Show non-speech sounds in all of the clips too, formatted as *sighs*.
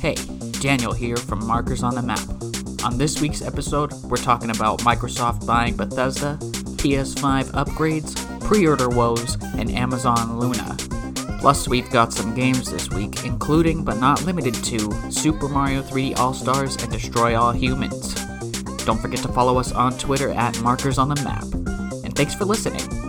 Hey, Daniel here from Markers on the Map. On this week's episode, we're talking about Microsoft buying Bethesda, PS5 upgrades, pre order woes, and Amazon Luna. Plus, we've got some games this week, including but not limited to Super Mario 3D All Stars and Destroy All Humans. Don't forget to follow us on Twitter at Markers on the Map. And thanks for listening.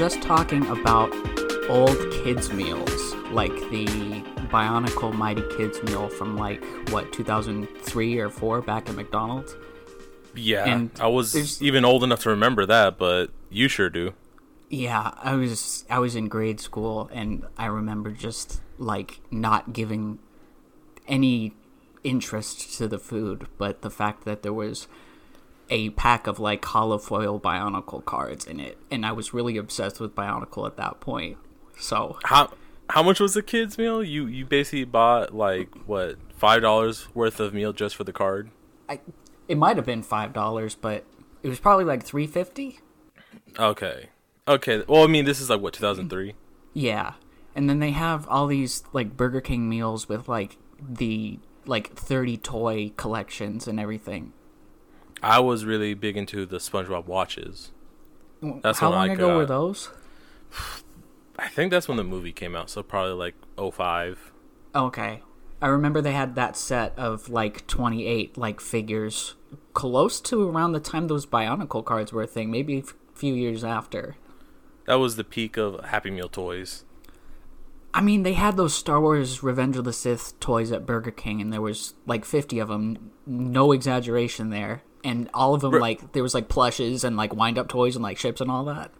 Just talking about old kids meals, like the Bionicle Mighty Kids meal from like what 2003 or 4 back at McDonald's. Yeah, And I was even old enough to remember that, but you sure do. Yeah, I was I was in grade school and I remember just like not giving any interest to the food, but the fact that there was a pack of like holofoil Bionicle cards in it, and I was really obsessed with Bionicle at that point. So How how much was the kids meal? You you basically bought like what five dollars worth of meal just for the card. I it might have been five dollars, but it was probably like three fifty. Okay, okay. Well, I mean, this is like what two thousand three. Yeah. And then they have all these like Burger King meals with like the like 30 toy collections and everything. I was really big into the SpongeBob watches. That's How long I ago were those? I think that's when the movie came out, so probably like 05. Okay. I remember they had that set of like 28 like figures close to around the time those Bionicle cards were a thing, maybe a f- few years after. That was the peak of Happy Meal toys. I mean, they had those Star Wars Revenge of the Sith toys at Burger King, and there was like 50 of them. No exaggeration there. And all of them, like, there was like plushes and like wind up toys and like ships and all that.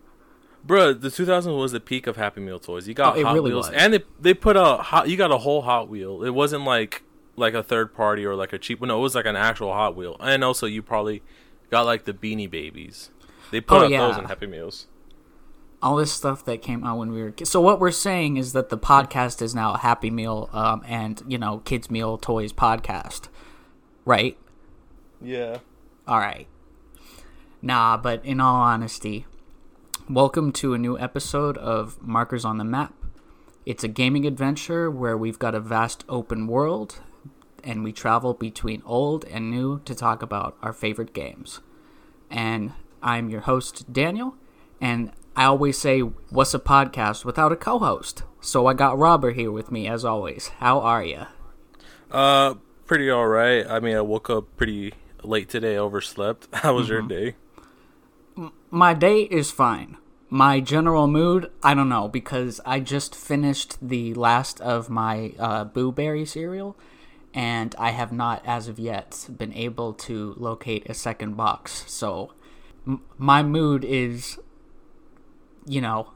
Bruh, the 2000 was the peak of Happy Meal toys. You got Oh, Hot really Wheels, was. and they they put a hot. You got a whole Hot Wheel. It wasn't like like a third party or like a cheap. No, it was like an actual Hot Wheel. And also, you probably got like the Beanie Babies. They put Oh, up yeah. those in Happy Meals. all this stuff that came out when we were kids. So what we're saying is that the podcast is now a Happy Meal um, and you know Kids Meal Toys podcast, right? Yeah. All right. Nah, but in all honesty, welcome to a new episode of Markers on the Map. It's a gaming adventure where we've got a vast open world and we travel between old and new to talk about our favorite games. And I'm your host, Daniel, and I always say, What's a podcast without a co host? So I got Robert here with me as always. How are you? Uh, pretty all right. I mean, I woke up pretty late today. Overslept. *laughs* How was Mm-hmm. your day? My day is fine. My general mood, I don't know, because I just finished the last of my uh, Boo Berry cereal, and I have not, as of yet, been able to locate a second box. So, m- my mood is, you know,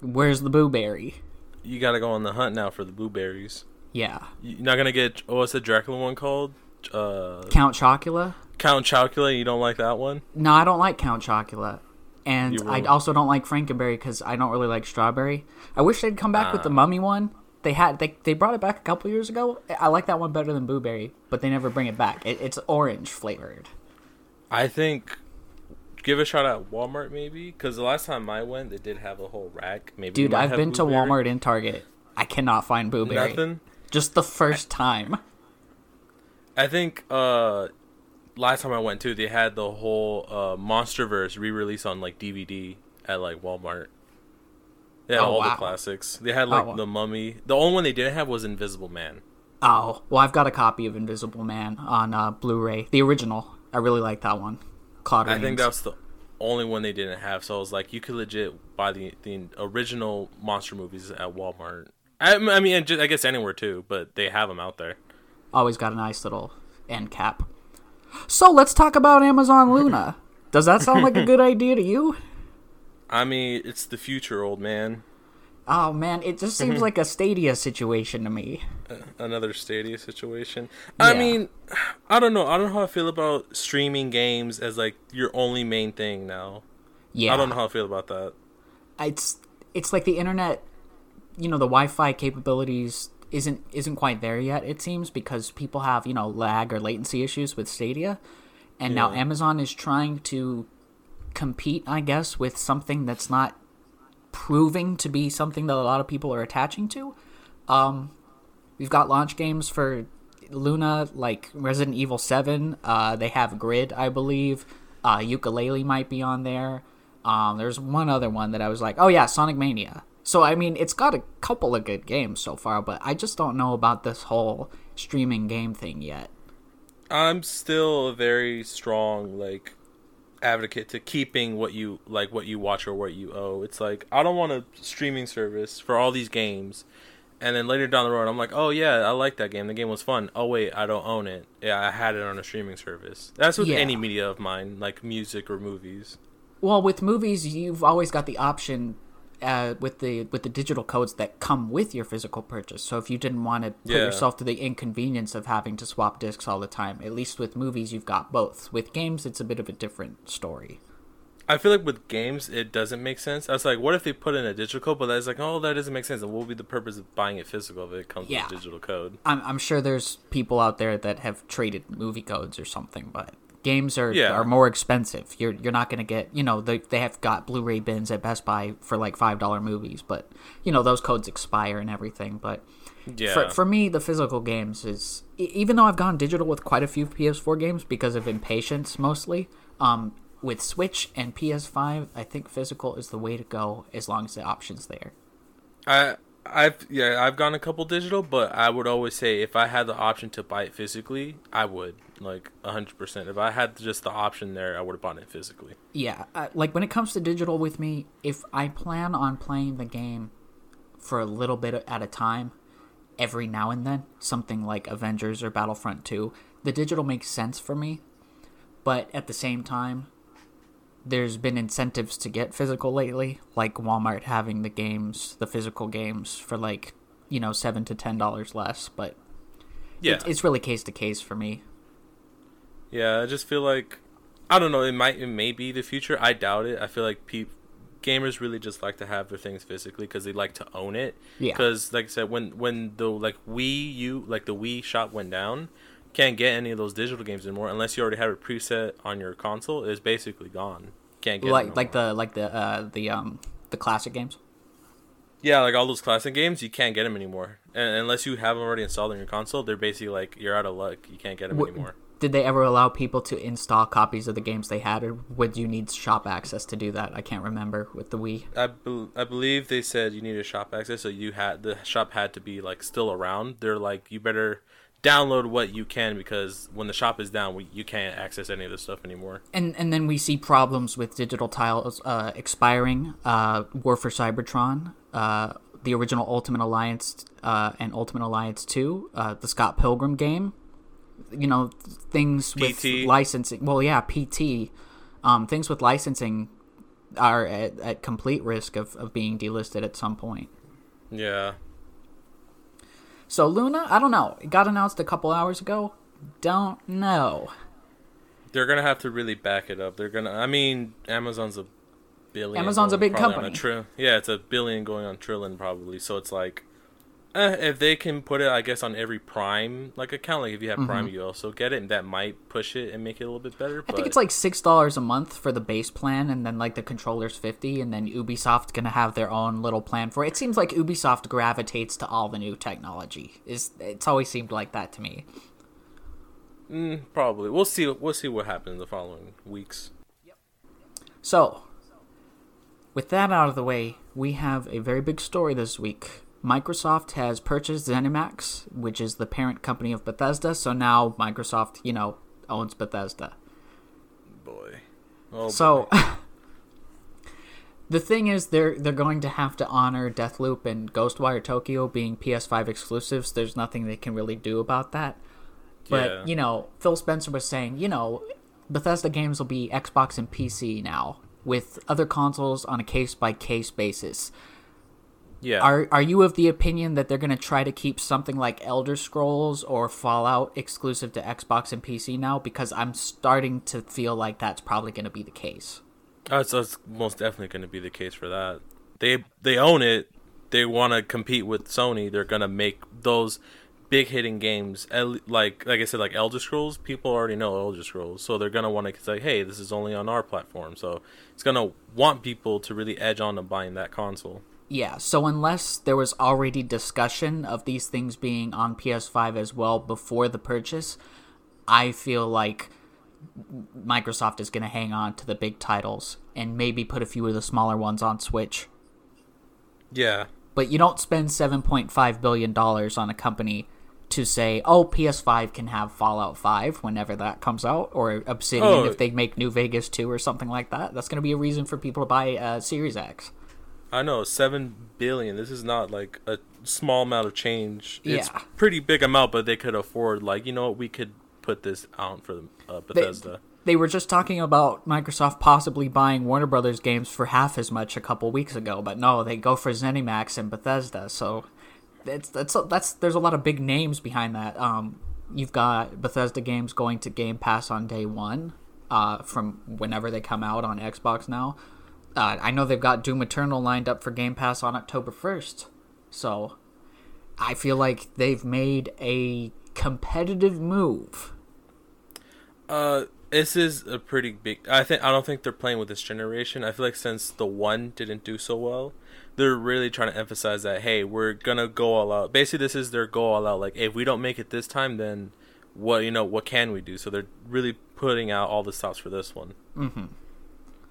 where's the Boo Berry? You got to go on the hunt now for the blueberries. Yeah. You're not gonna get. Oh, what's the Dracula one called? Uh, Count Chocula? Count Chocula. You don't like that one? No, I don't like Count Chocula. And I also don't like Frankenberry because I don't really like strawberry. I wish they'd come back with Ah. the mummy one. They had they, they brought it back a couple years ago. I like that one better than blueberry, but they never bring it back. It, it's orange flavored. I think give a shot at Walmart maybe because the last time I went, they did have a whole rack. Maybe Dude, I've been to. Walmart and Target. I cannot find blueberry. Nothing. Just the first time. I think uh last time I went to, they had the whole uh MonsterVerse re-release on like DVD at like Walmart. They had Oh, all wow. the classics. They had like wow. the Mummy. The only one they didn't have was Invisible Man. Oh, well, I've got a copy of Invisible Man on uh, Blu-ray, the original. I really like that one. Claude I think that's the only one they didn't have. So I was like, you could legit buy the the original monster movies at Walmart. I, I mean, just, I guess anywhere too, but they have them out there. Always got a nice little end cap. So let's talk about Amazon Luna. Does that sound like a good *laughs* idea to you? I mean, it's the future, old man. Oh man, it just seems *laughs* like a Stadia situation to me. Another Stadia situation. I Yeah. mean, I don't know. I don't know how I feel about streaming games as like your only main thing now. Yeah, I don't know how I feel about that. it's it's like the internet you know the wi-fi capabilities isn't isn't quite there yet it seems because people have you know lag or latency issues with stadia. And now amazon is trying to compete i guess with something that's not proving to be something that a lot of people are attaching to. Um we've got launch games for luna like resident evil 7 uh they have grid i believe. Uh Yooka-Laylee might be on there. Um there's one other one that i was like oh yeah sonic mania so i mean it's got a couple of good games so far but i just don't know about this whole streaming game thing yet I'm still a very strong like advocate to keeping what you like what you watch or what you owe. It's like I don't want a streaming service for all these games and then later down the road I'm like, "Oh yeah, I like that game. The game was fun. Oh wait, I don't own it. Yeah, I had it on a streaming service." That's with Yeah. any media of mine, like music or movies. Well, with movies, you've always got the option uh, with the with the digital codes that come with your physical purchase. So if you didn't want to put Yeah. yourself to the inconvenience of having to swap discs all the time, at least with movies, you've got both. With games, it's a bit of a different story. I feel like with games, it doesn't make sense. I was like, what if they put in a digital code? But that's like, oh, that doesn't make sense. And what would be the purpose of buying it physical if it comes Yeah. with a digital code? I'm, I'm sure there's people out there that have traded movie codes or something, but games are Yeah. are more expensive. You're you're not gonna get you know they they have got Blu-ray bins at Best Buy for like five dollar movies, but you know those codes expire and everything. But Yeah. for for me, the physical games is even though I've gone digital with quite a few PS4 games because of impatience mostly. Um, with Switch and PS5, I think physical is the way to go as long as the option's there. I I've yeah I've gone a couple digital, but I would always say if I had the option to buy it physically, I would like hundred percent. If I had just the option there, I would have bought it physically. Yeah, uh, like when it comes to digital with me, if I plan on playing the game for a little bit at a time, every now and then, something like Avengers or Battlefront 2, the digital makes sense for me. But at the same time, there's been incentives to get physical lately, like Walmart having the games, the physical games, for like, you know, 7 to $10 less. But Yeah, it's, it's really case to case for me. yeah. I just feel like I don't know. It might it may be the future. I doubt it. I feel like peop gamers really just like to have their things physically because they like to own it. Yeah. Because like I said, when when the like Wii U like the Wii shop went down, can't get any of those digital games anymore unless you already have it preset on your console. It's basically gone. Can't get Like no like more. the like the uh the um the classic games. yeah like all those classic games you can't get them anymore and unless you have them already installed on your console. They're basically like you're out of luck. You can't get them anymore. Did they ever allow people to install copies of the games they had, or would you need shop access to do that? I can't remember with the Wii. I, bel I believe they said you needed shop access, so you had the shop had to be like still around. They're like you better download what you can because when the shop is down, we, you can't access any of this stuff anymore. And and then we see problems with digital tiles uh, expiring. Uh, War for Cybertron, uh, the original Ultimate Alliance, uh, and Ultimate Alliance Two, uh, the Scott Pilgrim game. You know things with PT. licensing. Well, yeah, PT. Um, things with licensing are at, at complete risk of, of being delisted at some point. Yeah, So Luna, I don't know. It got announced a couple hours ago. Don't know. they're gonna have to really back it up. They're gonna. I mean, Amazon's a billion. Amazon's a big company. tri- yeah, it's a billion going on trillion probably. So it's like, eh, if they can put it, I guess, on every Prime like account. Like if you have Prime, you also get it, and that might push it and make it a little bit better. Mm-hmm. I think it's like six dollars a month for the base plan, and then like the controller's fifty, and then Ubisoft's gonna have their own little plan for it. It seems like Ubisoft gravitates to all the new technology. Is it's always seemed like that to me. Mm, probably. We'll see. We'll see what happens in the following weeks. So, with that out of the way, we have a very big story this week. Microsoft has purchased ZeniMax, which is the parent company of Bethesda. So now Microsoft, you know, owns Bethesda. Boy. Oh, So *laughs* the thing is they're they're going to have to honor Deathloop and Ghostwire Tokyo being PS5 exclusives. There's nothing they can really do about that. But, Yeah. you know, Phil Spencer was saying, you know, Bethesda games will be Xbox and PC now with other consoles on a case by case basis. Yeah. Are are you of the opinion that they're going to try to keep something like Elder Scrolls or Fallout exclusive to Xbox and PC now? Because I'm starting to feel like that's probably going to be the case. That's, that's most definitely going to be the case for that. They they own it. They want to compete with Sony. They're going to make those big hitting games like like I said like Elder Scrolls. People already know Elder Scrolls, so they're going to want to say, "Hey, this is only on our platform." So it's going to want people to really edge on to buying that console. Yeah, so unless there was already discussion of these things being on PS5 as well before the purchase, I feel like Microsoft is going to hang on to the big titles and maybe put a few of the smaller ones on Switch. Yeah. But you don't spend $7.5 billion on a company to say, oh, PS5 can have Fallout 5 whenever that comes out, or Obsidian Oh. if they make New Vegas 2 or something like that. That's going to be a reason for people to buy uh, Series X. I know, 7 billion. This is not like a small amount of change. Yeah. It's pretty big amount, but they could afford like, you know what, we could put this out for uh, Bethesda. They were just talking about Microsoft possibly buying Warner Brothers games for half as much a couple weeks ago, but no, they go for ZeniMax and Bethesda. So it's that's that's there's a lot of big names behind that. Um, you've got Bethesda games going to Game Pass on day one, uh, from whenever they come out on Xbox now. Uh, I know they've got Doom Eternal lined up for Game Pass on October first, so I feel like they've made a competitive move. Uh, this is a pretty big. I think I don't think they're playing with this generation. I feel like since the one didn't do so well, they're really trying to emphasize that hey, we're gonna go all out. Basically, this is their go all out. Like, if we don't make it this time, then what you know what can we do? So they're really putting out all the stops for this one. Mm-hmm.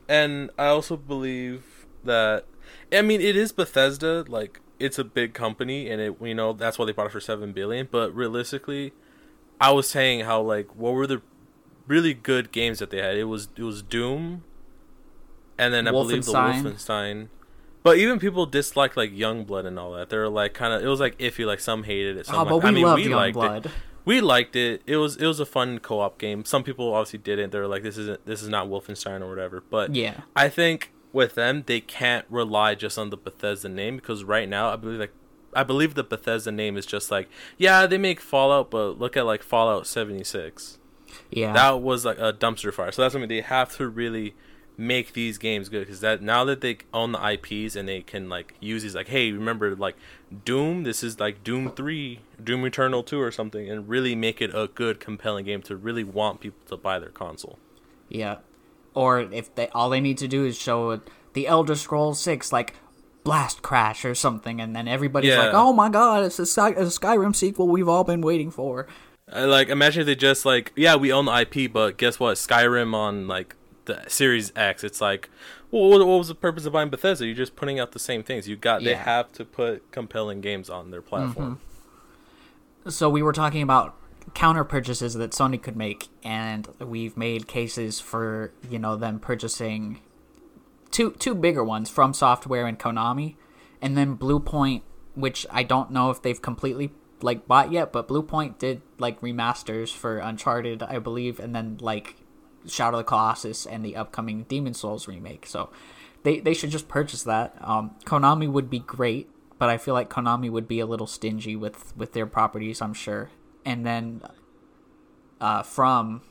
And I also believe that I mean it is Bethesda, like it's a big company and it you know that's why they bought it for 7 billion, but realistically I was saying how like what were the really good games that they had? It was it was Doom and then I believe the Wolfenstein. But even people disliked like Youngblood and all that. They're like kind of it was like iffy like some hated it, some Oh, like, but we I mean loved we liked it Youngblood. We liked it. It was it was a fun co-op game. Some people obviously didn't. They were like, "This isn't this is not Wolfenstein or whatever." But Yeah. I think with them, they can't rely just on the Bethesda name because right now, I believe like I believe the Bethesda name is just like, yeah, they make Fallout, but look at like Fallout seventy six. Yeah. That was like a dumpster fire. So that's what I mean. They have to really make these games good because that now that they own the IPs and they can like use these like, hey, remember like Doom? This is like Doom three, Doom Eternal two, or something, and really make it a good, compelling game to really want people to buy their console. Yeah. Or if they all they need to do is show the Elder Scrolls 6 like Blast Crash or something and then everybody's Yeah. like, "Oh my god, it's a, Sky- a Skyrim sequel we've all been waiting for." Uh, like imagine if they just like yeah we own the IP but guess what Skyrim on like the Series X it's like well what, what was the purpose of buying Bethesda? You're just putting out the same things. You got they have to put compelling games on their platform. Mm-hmm. So we were talking about counter purchases that Sony could make and we've made cases for, you know, them purchasing two two bigger ones from Software and Konami and then Blue Point, which I don't know if they've completely like bought yet, but Blue Point did like remasters for Uncharted, I believe, and then like Shadow of the Colossus and the upcoming Demon Souls remake. So they they should just purchase that. Um, Konami would be great, but I feel like Konami would be a little stingy with with their properties. I'm sure. And then uh, From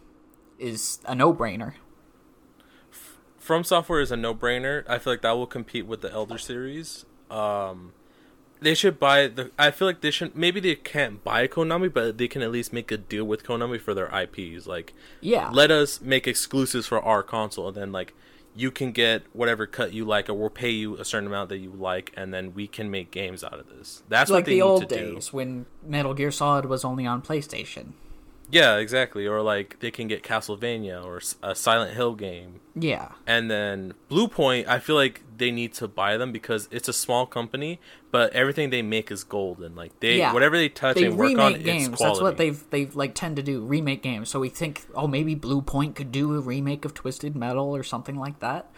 is a no brainer. From Software is a no-brainer. I feel like that will compete with the Elder series. Um, they should buy the. I feel like they should. Maybe they can't buy Konami, but they can at least make a deal with Konami for their IPs. Like, Yeah. let us make exclusives for our console, and then like you can get whatever cut you like, or we'll pay you a certain amount that you like, and then we can make games out of this. That's what like they the need old to do. days when Metal Gear Solid was only on PlayStation. Yeah, exactly. Or like they can get Castlevania or a Silent Hill game. Yeah. And then Blue Point, I feel like they need to buy them because it's a small company, but everything they make is gold and like they Yeah. whatever they touch They and work remake on, games. That's what they've they've like tend to do. Remake games. So we think, oh, maybe Blue Point could do a remake of Twisted Metal or something like that.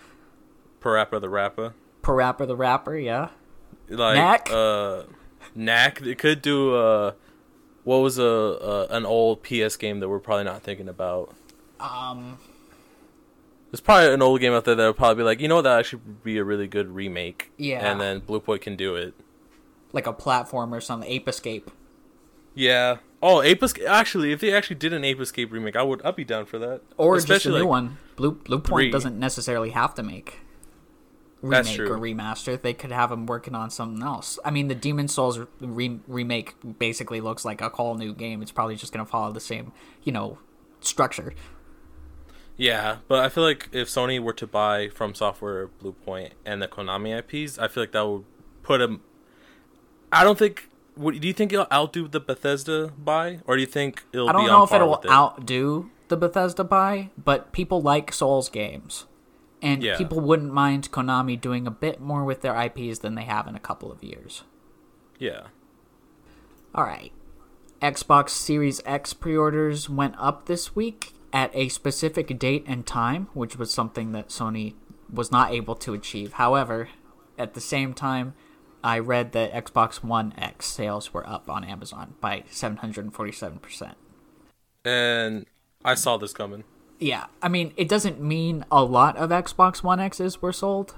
Parappa the Rapper. Parappa the Rapper, yeah. like Knack? uh, Knack. They could do uh, what was a, a an old PS game that we're probably not thinking about. Um, There's probably an old game out there that would probably be like, you know, what, that actually be a really good remake. Yeah. And then Bluepoint can do it. like a platform or something. Ape Escape. Yeah. Oh, Ape Escape. Actually, if they actually did an Ape Escape remake, I would. I'd be down for that. Or just a Especially, new like, one. Blue Blue Point doesn't necessarily have to make remake or remaster. They could have them working on something else. I mean, the Demon Souls re- remake basically looks like a whole new game. It's probably just gonna follow the same, you know, structure. Yeah, but I feel like if Sony were to buy from Software Blue Point and the Konami IPs, I feel like that would put them. I don't think. What, do you think it'll outdo the Bethesda buy, or do you think it'll? I don't know if it'll it? outdo the Bethesda buy, but people like Souls games. And Yeah. people wouldn't mind Konami doing a bit more with their IPs than they have in a couple of years. Yeah. All right. Xbox Series X pre orders went up this week at a specific date and time, which was something that Sony was not able to achieve. However, at the same time, I read that Xbox One X sales were up on Amazon by 747%. And I saw this coming. Yeah, I mean, it doesn't mean a lot of Xbox One X's were sold,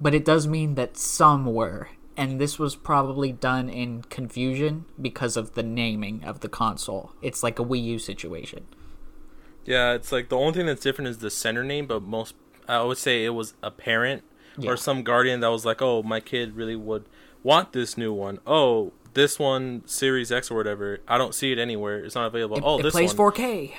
but it does mean that some were. And this was probably done in confusion because of the naming of the console. It's like a Wii U situation. Yeah, it's like the only thing that's different is the center name, but most I would say it was a parent Yeah. or some guardian that was like, "Oh, my kid really would want this new one. Oh, this one Series X or whatever. I don't see it anywhere. It's not available. It, oh, it this plays one. 4K.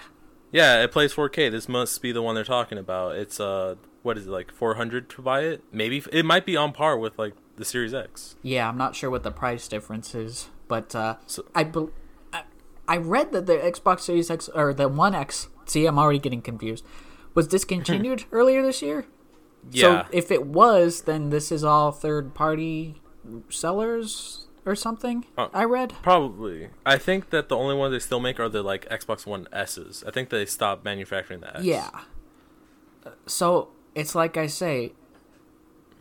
Yeah, it plays 4K. This must be the one they're talking about. It's uh, what is it like 400 to buy it? Maybe it might be on par with like the Series X. Yeah, I'm not sure what the price difference is, but uh, So- I, bel I I read that the Xbox Series X or the One X. See, I'm already getting confused. Was discontinued *laughs* earlier this year. Yeah, So if it was, then this is all third party sellers or something. Uh, I read. probably. I think that the only ones they still make are the like Xbox One S's. I think they stopped manufacturing the X. Yeah. So it's like I say,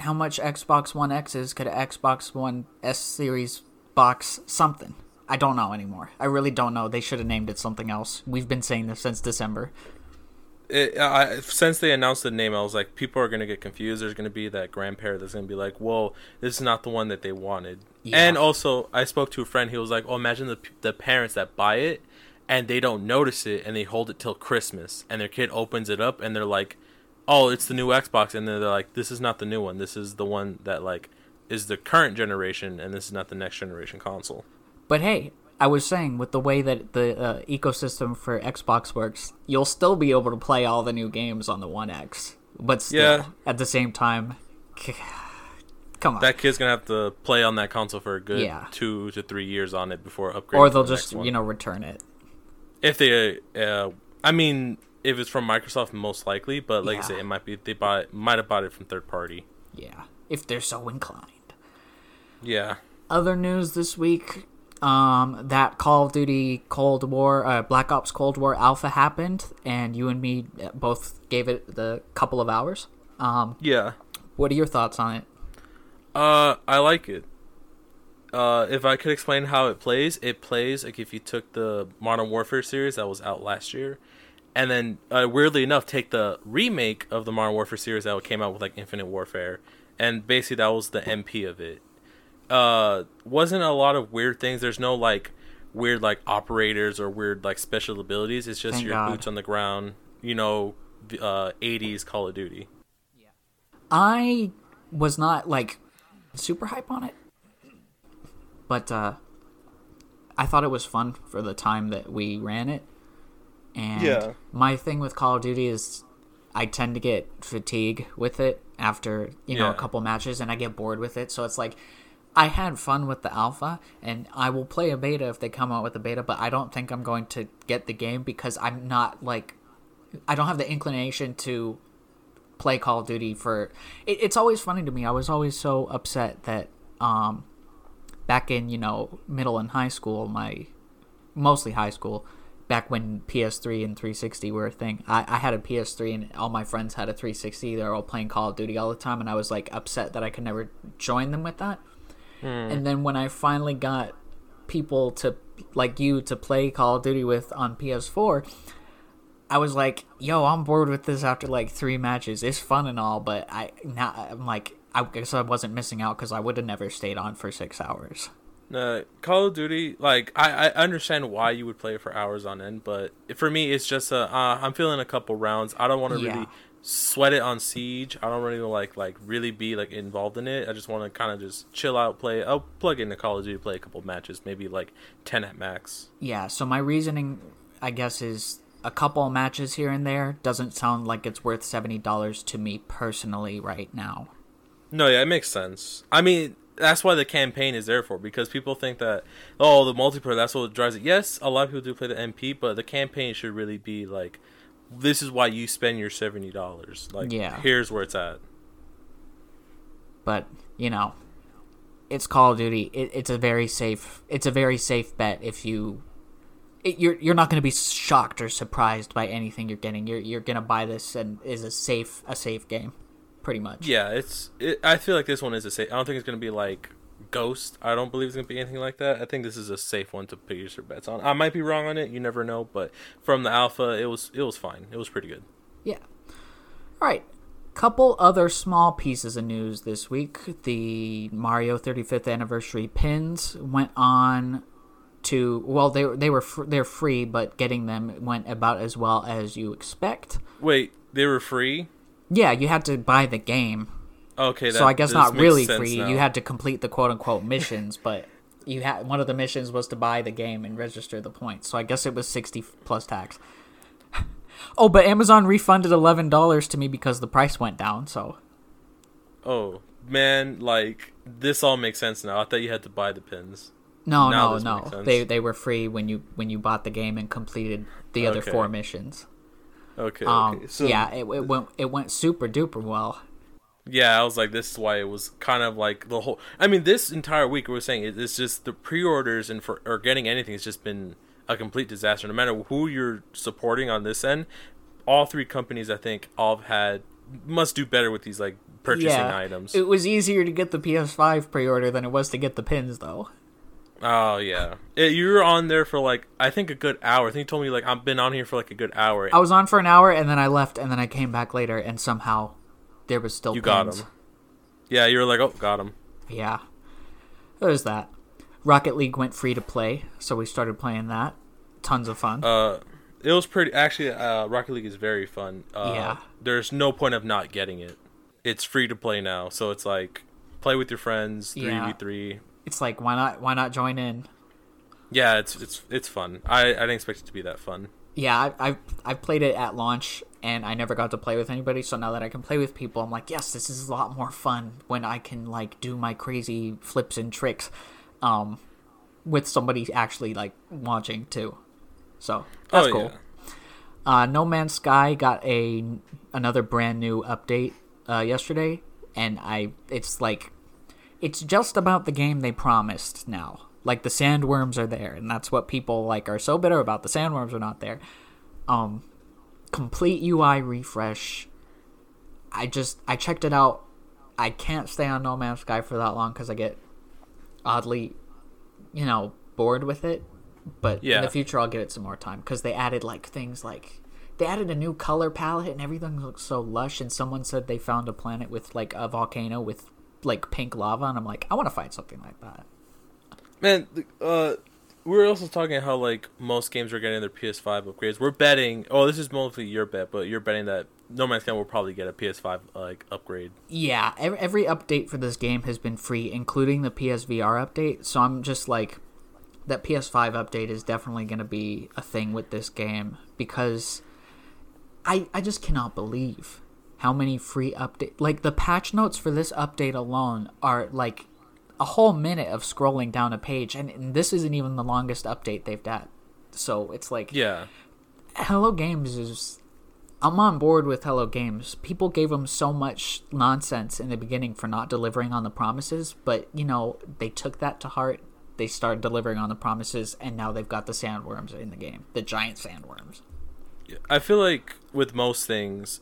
how much Xbox One X's could a Xbox One S series box something? I don't know anymore. I really don't know. They should have named it something else. We've been saying this since December. It, I, since they announced the name, I was like, people are gonna get confused. There's gonna be that grandparent that's gonna be like, "Well, this is not the one that they wanted." Yeah. And also, I spoke to a friend. He was like, "Oh, imagine the the parents that buy it and they don't notice it and they hold it till Christmas, and their kid opens it up and they're like, "Oh, it's the new Xbox," and then they're like, "This is not the new one. This is the one that like is the current generation, and this is not the next generation console." But hey, I was saying with the way that the uh, ecosystem for Xbox works, you'll still be able to play all the new games on the One X. But still, Yeah. at the same time, *sighs* come on. That kid's gonna have to play on that console for a good Yeah. two to three years on it before upgrading. or they'll the just, you know, return it. if they uh i mean if it's from microsoft most likely but like i said it might be they bought might have bought it from third party Yeah, if they're so inclined. yeah Other news this week, um, that Call of Duty Cold War, uh, Black Ops Cold War Alpha happened, and you and me both gave it the couple of hours. Um, yeah what are your thoughts on it? uh i like it uh if i could explain how it plays it plays like if you took the modern warfare series that was out last year and then uh, weirdly enough take the remake of the modern warfare series that came out with like infinite warfare and basically that was the mp of it uh wasn't a lot of weird things there's no like weird like operators or weird like special abilities it's just Thank your God. boots on the ground you know uh 80s call of duty Yeah. I was not like super hype on it, but uh, I thought it was fun for the time that we ran it. And Yeah. my thing with Call of Duty is I tend to get fatigue with it after you know a couple matches, and I get bored with it. So it's like I had fun with the alpha, and I will play a beta if they come out with a beta. But I don't think I'm going to get the game because I'm not like I don't have the inclination to play Call of Duty for. It, it's always funny to me. I was always so upset that um, back in you know middle and high school, my mostly high school, back when PS3 and 360 were a thing. I, I had a PS3 and all my friends had a 360. They're all playing Call of Duty all the time, and I was like upset that I could never join them with that. And then when I finally got people to like you to play Call of Duty with on PS4, I was like, "Yo, I'm bored with this after like three matches. It's fun and all, but I now I'm like, I guess I wasn't missing out because I would have never stayed on for six hours. No, Call of Duty, like I, I understand why you would play it for hours on end, but for me, it's just a, uh, I'm feeling a couple rounds. I don't want to Yeah. really sweat it on Siege. I don't really like like really be like involved in it. I just want to kind of just chill out, play. I'll plug into Call of Duty, play a couple matches, maybe like ten at max. Yeah, so my reasoning, I guess, is a couple of matches here and there doesn't sound like it's worth seventy dollars to me personally right now. No, yeah, it makes sense. I mean, that's why the campaign is there for because people think that oh, the multiplayer that's what drives it. Yes, a lot of people do play the MP, but the campaign should really be like this is why you spend your seventy dollars. Like, Yeah. here's where it's at. But you know, it's Call of Duty. It, it's a very safe. It's a very safe bet if you. It, you're you're not going to be shocked or surprised by anything you're getting. You're you're going to buy this and is a safe a safe game, pretty much. Yeah, it's. It, I feel like this one is a safe. I don't think it's gonna be like Ghost. I don't believe it's gonna be anything like that. I think this is a safe one to put your bets on. I might be wrong on it. You never know. But from the alpha, it was it was fine. It was pretty good. Yeah. All right. Couple other small pieces of news this week. The Mario 35th anniversary pins went on to well they they were fr- they're free but getting them went about as well as you expect. Wait, they were free. Yeah, you had to buy the game. Okay, that, so I guess not really free. now. You had to complete the quote unquote missions, but you had one of the missions was to buy the game and register the points. So I guess it was 60 plus tax. *laughs* oh, but Amazon refunded $11 to me because the price went down, so Oh man, like this all makes sense now. I thought you had to buy the pins. No, Now no, no. They they were free when you when you bought the game and completed the other Okay. four missions. Okay, Um, okay. So yeah, it, it went it went super duper well. Yeah, I was like, this is why it was kind of like the whole. I mean, this entire week we were saying it- it's just the pre-orders and for or getting anything has just been a complete disaster. No matter who you're supporting on this end, all three companies I think all have had must do better with these like purchasing yeah, items. it was easier to get the PS5 pre-order than it was to get the pins, though. oh yeah, It- you were on there for like I think a good hour. I think you told me like I've been on here for like a good hour. I was on for an hour and then I left and then I came back later and somehow there was still you pins. got them. Yeah, you were like, oh, got him. Yeah, there's that. Rocket League went free to play, so we started playing that. Tons of fun. Uh, it was pretty. Actually, uh, Rocket League is very fun. Uh, Yeah. There's no point of not getting it. It's free to play now, so it's like play with your friends, three v three. it's like why not why not join in? Yeah, it's it's it's fun. I I didn't expect it to be that fun. yeah, I, I've I've played it at launch and I never got to play with anybody. So now that I can play with people, I'm like, yes, this is a lot more fun when I can like do my crazy flips and tricks, um, with somebody actually like watching too. So that's oh cool. yeah. Uh, no Man's Sky got a another brand new update uh, yesterday, and I it's like it's just about the game they promised now. Like the sandworms are there, and that's what people like are so bitter about. The sandworms are not there. Um, complete UI refresh. I just I checked it out. I can't stay on No Man's Sky for that long because I get oddly, you know, bored with it. But in the future, I'll give it some more time because they added like things like they added a new color palette and everything looks so lush. And someone said they found a planet with like a volcano with like pink lava, and I'm like, I want to find something like that. Man, uh, we were also talking how like most games are getting their PS5 upgrades. We're betting. Oh, this is mostly your bet, but you're betting that No Man's Sky will probably get a PS5 like upgrade. Yeah, every, update for this game has been free, including the PSVR update. So I'm just like, that PS5 update is definitely going to be a thing with this game because I I just cannot believe how many free update like the patch notes for this update alone are like a whole minute of scrolling down a page, and, and this isn't even the longest update they've done. So it's like Yeah. Hello Games is. I'm on board with Hello Games. People gave them so much nonsense in the beginning for not delivering on the promises, but you know they took that to heart. They started delivering on the promises, and now they've got the sandworms in the game, the giant sandworms. I feel like with most things,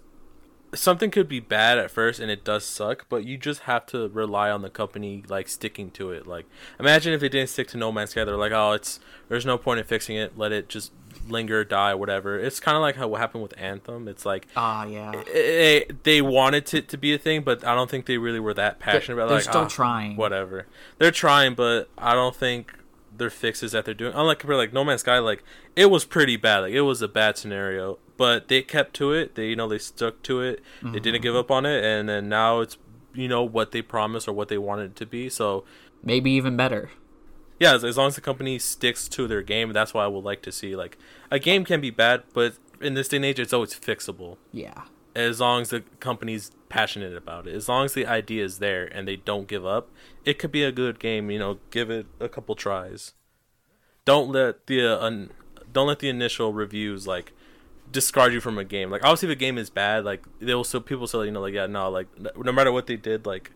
something could be bad at first and it does suck, but you just have to rely on the company like sticking to it. Like, imagine if they didn't stick to No Man's Sky, they're like, oh, it's there's no point in fixing it. Let it just linger, die, whatever. It's kind of like how what happened with Anthem. It's like Ah, yeah. they, they wanted it to be a thing, but I don't think they really were that passionate about. it. they're like, still "Ah, trying. Whatever, they're trying, but I don't think their fixes that they're doing. Unlike compared like No Man's Sky, like it was pretty bad. Like it was a bad scenario, but they kept to it. They you know they stuck to it. They didn't give up on it, and then now it's you know what they promised or what they wanted it to be. So Maybe even better. yeah, as, as long as the company sticks to their game, that's why I would like to see. Like a game can be bad, but in this day and age, it's always fixable. Yeah. As long as the company's passionate about it, as long as the idea is there and they don't give up, it could be a good game. You know, give it a couple tries. Don't let the uh, un- don't let the initial reviews like discard you from a game. Like obviously, if a game is bad, like they will still people say, you know like yeah no like no matter what they did like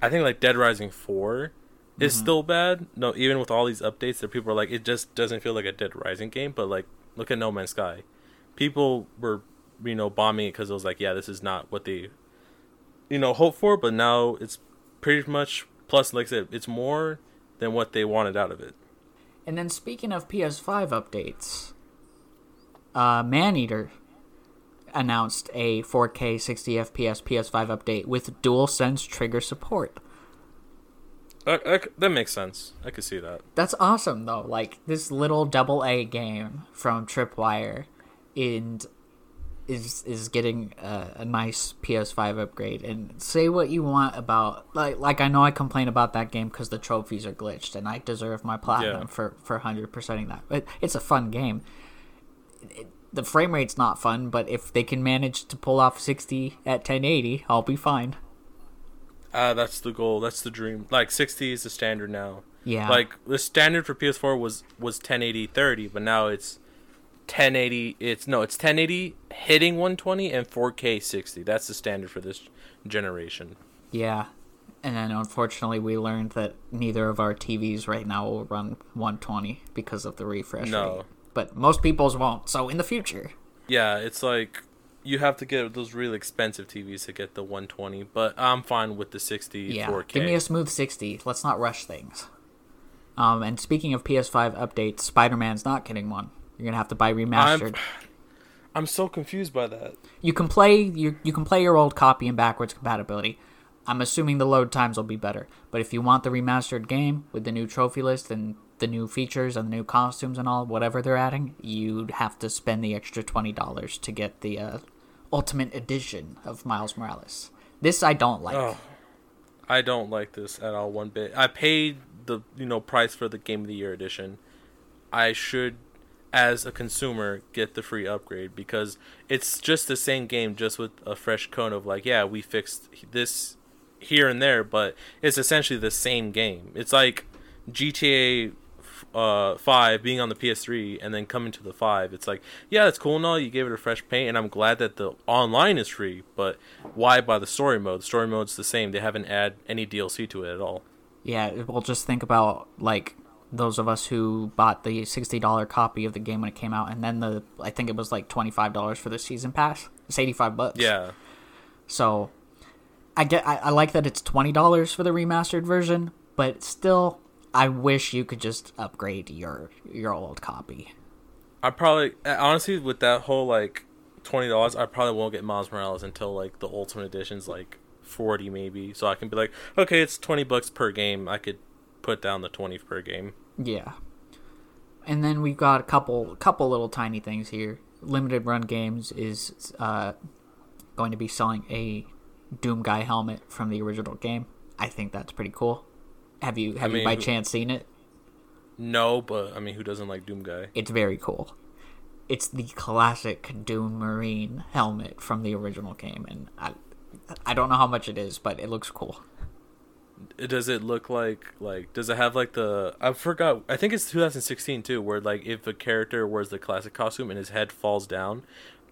I think like Dead Rising 4 is mm-hmm. still bad. No, even with all these updates, that people are like, it just doesn't feel like a Dead Rising game. But like, look at No Man's Sky. People were, you know, bombing it because it was like, yeah, this is not what they, you know, hoped for. But now it's pretty much plus, like I said, it's more than what they wanted out of it. And then speaking of PS5 updates, uh, Maneater announced a 4K 60 FPS PS5 update with DualSense trigger support. I, I c- that makes sense. I could see that. That's awesome though. Like this little double A game from Tripwire, and is is getting a, a nice PS5 upgrade. And say what you want about like like I know I complain about that game because the trophies are glitched, and I deserve my platinum Yeah. for for hundred percenting that. But it's a fun game. It- the frame rate's not fun, but if they can manage to pull off 60 at 1080, I'll be fine. Uh, that's the goal. That's the dream. Like 60 is the standard now. Yeah. Like the standard for PS4 was was 1080 30, but now it's 1080. It's no, it's 1080 hitting 120 and 4K 60. That's the standard for this generation. Yeah. And then unfortunately, we learned that neither of our TVs right now will run 120 because of the refresh No. rate. But most people's won't. So in the future, Yeah, it's like you have to get those really expensive TVs to get the 120, but I'm fine with the 60 yeah, 4K. give me a smooth 60. Let's not rush things. Um, and speaking of PS5 updates, Spider-Man's not getting one. You're gonna have to buy remastered. I'm so confused by that. You can play you you can play your old copy in backwards compatibility. I'm assuming the load times will be better. But if you want the remastered game with the new trophy list and the new features and the new costumes and all, whatever they're adding, you'd have to spend the extra twenty dollars to get the uh, ultimate edition of Miles Morales. This I don't like. Oh, I don't like this at all one bit. I paid the you know price for the game of the year edition. I should as a consumer get the free upgrade because it's just the same game just with a fresh cone of like yeah, we fixed this here and there, but it's essentially the same game. It's like GTA uh 5 being on the PS3 and then coming to the 5 it's like yeah it's cool and all you gave it a fresh paint and I'm glad that the online is free but why buy the story mode the story mode's the same they haven't add any DLC to it at all Yeah, well, just think about like those of us who bought the sixty dollar copy of the game when it came out, and then the I think it was like twenty five dollars for the season pass. It's eighty five bucks. yeah So, I get I, I like that it's twenty dollars for the remastered version, but still, I wish you could just upgrade your your old copy. I probably honestly with that whole like twenty dollars I probably won't get Miles Morales until like the ultimate edition's like forty maybe so I can be like okay it's twenty bucks per game I could put down the twenty per game Yeah. And then we've got a couple couple little tiny things here. Limited Run Games is uh, going to be selling a Doom Guy helmet from the original game. I think that's pretty cool. Have you have you mean, by who- chance seen it? no but I mean who doesn't like Doom Guy It's very cool. It's the classic Doom Marine helmet from the original game, and I I don't know how much it is, but it looks cool. does it look like like does it have like the I forgot I think it's 2016 too where like if a character wears the classic costume and his head falls down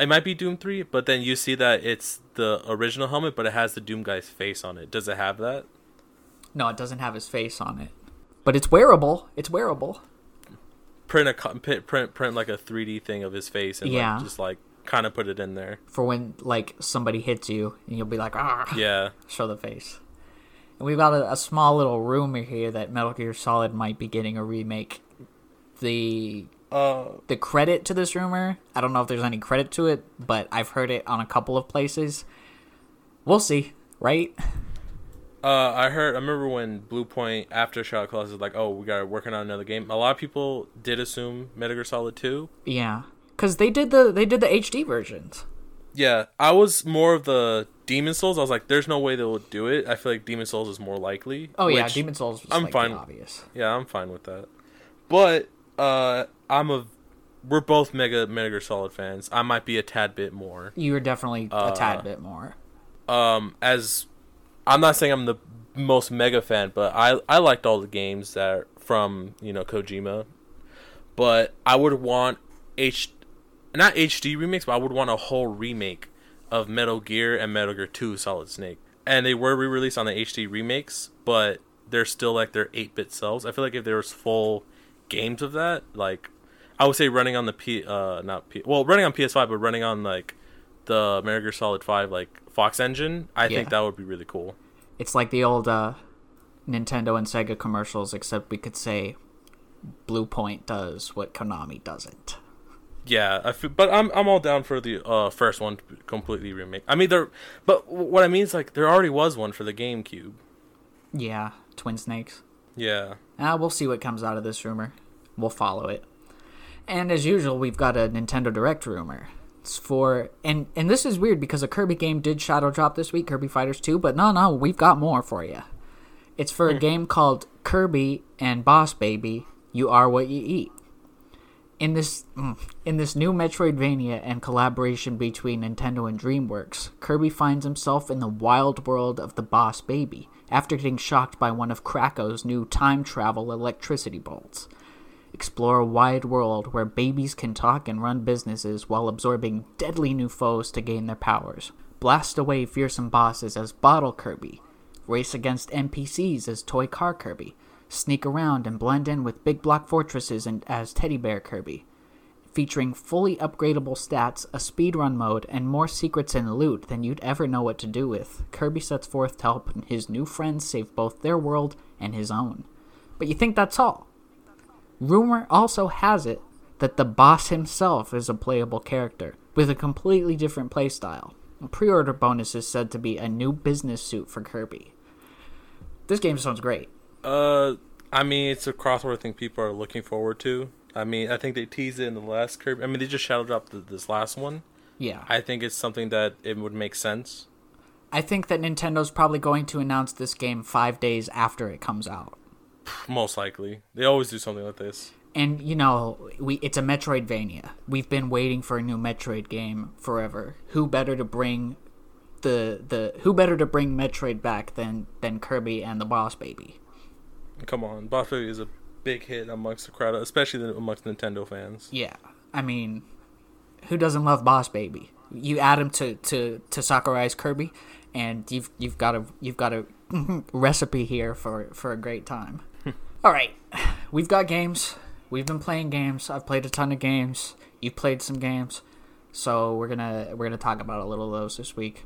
it might be Doom 3 but then you see that it's the original helmet but it has the Doom guy's face on it does it have that No, it doesn't have his face on it, but it's wearable. It's wearable. print a print, print like a 3D thing of his face and Yeah. like, just like kind of put it in there for when like somebody hits you and you'll be like ah yeah show the face and we've got a, a small little rumor here that metal gear solid might be getting a remake the Uh, the credit to this rumor. I don't know if there's any credit to it, but I've heard it on a couple of places. We'll see, right? *laughs* uh, I heard. I remember when Blue Point Aftershock Clause was like, "Oh, we got working on another game." A lot of people did assume Metal Gear Solid Two. Yeah, because they did the they did the HD versions. Yeah, I was more of the Demon Souls. I was like, "There's no way they will do it." I feel like Demon Souls is more likely. Oh yeah, Demon Souls. Was I'm like fine. Obvious. Yeah, I'm fine with that. But uh, I'm a. We're both mega Metal Gear Solid fans. I might be a tad bit more. You were definitely a Uh, tad bit more. um as I'm not saying I'm the most mega fan, but I I liked all the games that are from you know Kojima, but I would want H not HD remakes, but I would want a whole remake of Metal Gear and Metal Gear Two Solid Snake, and they were re-released on the HD remakes, but they're still like their 8-bit selves. I feel like if there was full games of that, like I would say running on the P uh not P well running on PS5, but running on like the Metal Gear Solid Five like Fox Engine, I think that would be really cool. It's like the old uh, Nintendo and Sega commercials, except we could say Bluepoint does what Konami doesn't. Yeah, I feel, but I'm I'm all down for the uh first one to completely remake. I mean there, but what I mean is like there already was one for the GameCube. Yeah, Twin Snakes. Yeah. Ah, we'll see what comes out of this rumor. We'll follow it. And as usual, we've got a Nintendo Direct rumor. It's for and and this is weird because a Kirby game did shadow drop this week, Kirby Fighters 2, but no, no, we've got more for you. It's for a game called Kirby and Boss Baby. You are what you eat. In this mm, in this new Metroidvania and collaboration between Nintendo and DreamWorks, Kirby finds himself in the wild world of the Boss Baby after getting shocked by one of Kracko's new time travel electricity bolts. Explore a wide world where babies can talk and run businesses while absorbing deadly new foes to gain their powers. Blast away fearsome bosses as Bottle Kirby. Race against NPCs as Toy Car Kirby. Sneak around and blend in with big block fortresses and as Teddy Bear Kirby. Featuring fully upgradable stats, a speedrun mode, and more secrets and loot than you'd ever know what to do with, Kirby sets forth to help his new friends save both their world and his own. But you think that's all? Rumor also has it that the boss himself is a playable character, with a completely different playstyle. A pre order bonus is said to be a new business suit for Kirby. This game sounds great. Uh, I mean it's a crossover thing people are looking forward to. I mean I think they teased it in the last Kirby. I mean they just shadow dropped the, this last one. Yeah. I think it's something that it would make sense. I think that Nintendo's probably going to announce this game five days after it comes out. *sighs* Most likely, they always do something like this. And you know, we it's a Metroidvania. We've been waiting for a new Metroid game forever. Who better to bring the the who better to bring Metroid back than than Kirby and the Boss Baby? Come on, Boss Baby is a big hit amongst the crowd, especially amongst Nintendo fans. Yeah, I mean, who doesn't love Boss Baby? You add him to to to Sakurai's Kirby, and you've you've got a you've got a *laughs* recipe here for for a great time. All right, *sighs* we've got games. We've been playing games. I've played a ton of games. You've played some games, so we're gonna we're gonna talk about a little of those this week.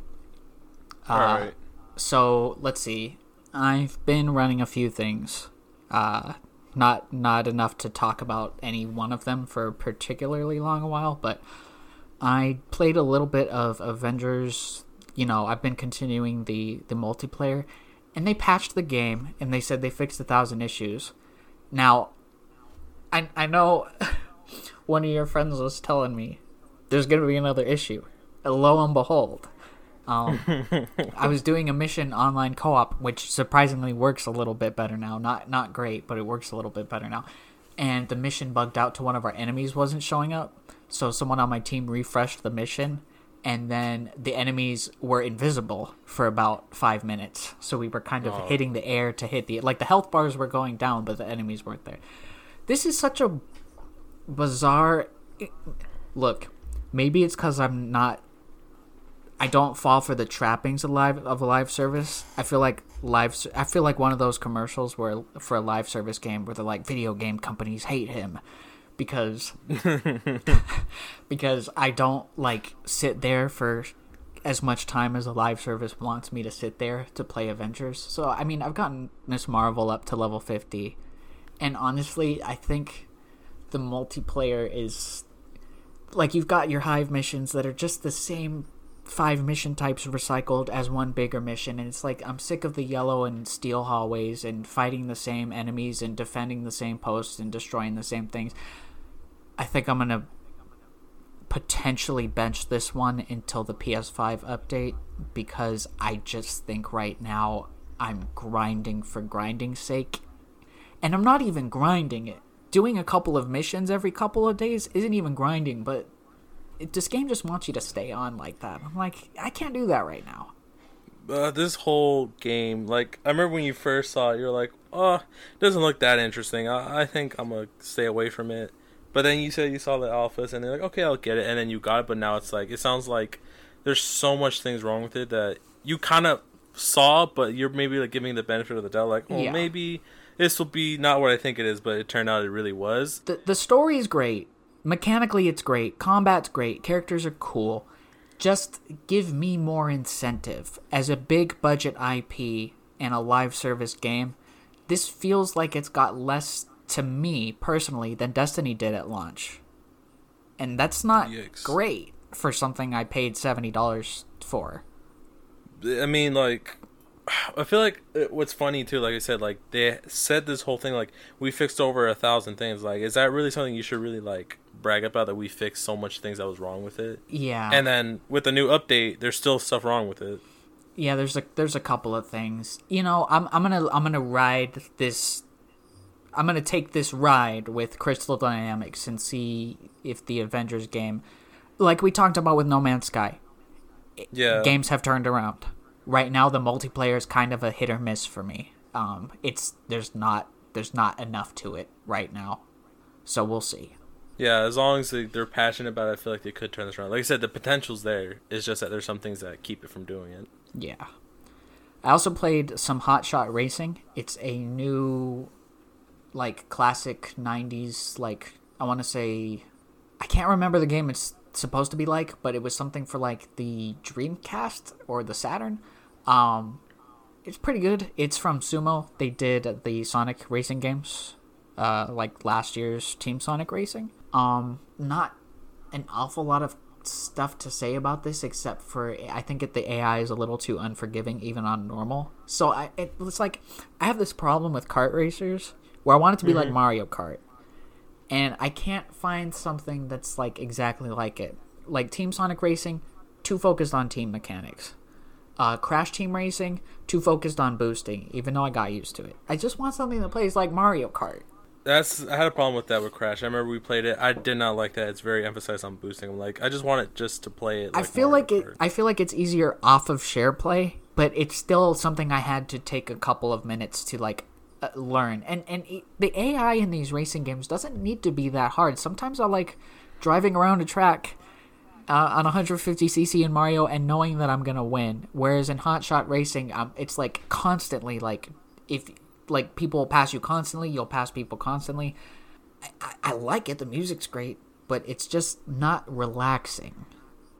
Uh, All right. So let's see. I've been running a few things. Uh, not not enough to talk about any one of them for a particularly long a while, but I played a little bit of Avengers. You know, I've been continuing the the multiplayer, and they patched the game, and they said they fixed a thousand issues. Now, I I know *laughs* one of your friends was telling me there's gonna be another issue. And lo and behold, um, *laughs* I was doing a mission online co-op, which surprisingly works a little bit better now. Not not great, but it works a little bit better now. And the mission bugged out to one of our enemies wasn't showing up, so someone on my team refreshed the mission, and then the enemies were invisible for about five minutes. So we were kind of Oh. hitting the air to hit the like the health bars were going down, but the enemies weren't there. This is such a bizarre look. Maybe it's because I'm not I don't fall for the trappings of live of a live service. I feel like live. I feel like one of those commercials where for a live service game where they're like video game companies hate him because *laughs* because I don't like sit there for as much time as a live service wants me to sit there to play Avengers. So I mean, I've gotten Miss Marvel up to level fifty, and honestly, I think the multiplayer is like you've got your hive missions that are just the same five mission types recycled as one bigger mission and it's like I'm sick of the yellow and steel hallways and fighting the same enemies and defending the same posts and destroying the same things. I think I'm to potentially bench this one until the PS5 update because I just think right now I'm grinding for grinding's sake. And I'm not even grinding it. Doing a couple of missions every couple of days isn't even grinding, but this game just wants you to stay on like that. I'm like, I can't do that right now. Uh, this whole game, like, I remember when you first saw it, you're like, oh, it doesn't look that interesting. I, I think I'm going to stay away from it. But then you said you saw the alphas, and they're like, okay, I'll get it. And then you got it, but now it's like, it sounds like there's so much things wrong with it that you kind of saw, but you're maybe like giving the benefit of the doubt, like, oh, Yeah. maybe this will be not what I think it is, but it turned out it really was. the the is great. Mechanically, it's great. Combat's great. Characters are cool. Just give me more incentive. As a big budget IP and a live service game, this feels like it's got less to me personally than Destiny did at launch. And that's not Yikes. great for something I paid $70 for. I mean, like, I feel like what's funny too, like I said, like they said this whole thing, like we fixed over a thousand things. Like, is that really something you should really like brag about that we fixed so much things that was wrong with it? Yeah. And then with the new update, there's still stuff wrong with it. Yeah, there's a there's a couple of things. You know, I'm I'm gonna I'm gonna ride this. I'm gonna take this ride with Crystal Dynamics and see if the Avengers game, like we talked about with No Man's Sky, Yeah. games have turned around. Right now, the multiplayer is kind of a hit or miss for me. Um, it's there's not there's not enough to it right now, so we'll see. Yeah, as long as they, they're passionate about it, I feel like they could turn this around. Like I said, the potential's there. It's just that there's some things that keep it from doing it. Yeah. I also played some Hotshot Racing. It's a new, like, classic 90s, like, I want to say. I can't remember the game it's supposed to be like, but it was something for, like, the Dreamcast or the Saturn. Um, it's pretty good. It's from Sumo. They did the Sonic Racing games, uh, like last year's Team Sonic Racing. Um, not an awful lot of stuff to say about this except for I think it, the AI is a little too unforgiving even on normal. So I it, it's like I have this problem with kart racers where I want it to be like Mario Kart. And I can't find something that's like exactly like it. Like Team Sonic Racing, too focused on team mechanics. Uh, Crash Team Racing, too focused on boosting, even though I got used to it. I just want something that plays like Mario Kart. That's I had a problem with that with Crash. I remember we played it. I did not like that. It's very emphasized on boosting. I'm like, I just want it just to play it. I feel Mario like it. I feel like it's easier off of share play, but it's still something I had to take a couple of minutes to like uh, learn. And and it, the AI in these racing games doesn't need to be that hard. Sometimes I like driving around a track uh, on 150cc in Mario and knowing that I'm gonna win. Whereas in Hotshot Racing, um, it's like constantly like if like people will pass you constantly, you'll pass people constantly. I, I, I like it. The music's great, but it's just not relaxing,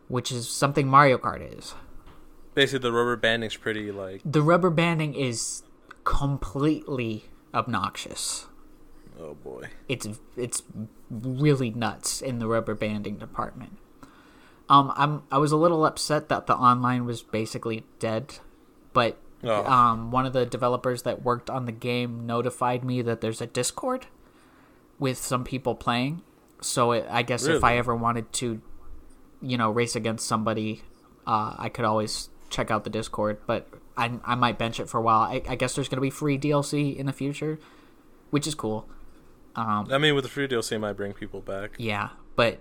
which is something Mario Kart is. Basically, the rubber banding's pretty like. The rubber banding is completely obnoxious. Oh boy. It's it's really nuts in the rubber banding department. Um, I'm I was a little upset that the online was basically dead, but Oh. um, one of the developers that worked on the game notified me that there's a Discord with some people playing. So it, I guess if I ever wanted to, you know, race against somebody, uh, I could always check out the Discord. But I I might bench it for a while. I, I guess there's gonna be free DLC in the future, which is cool. Um, I mean, with the free DLC, it might bring people back. yeah, but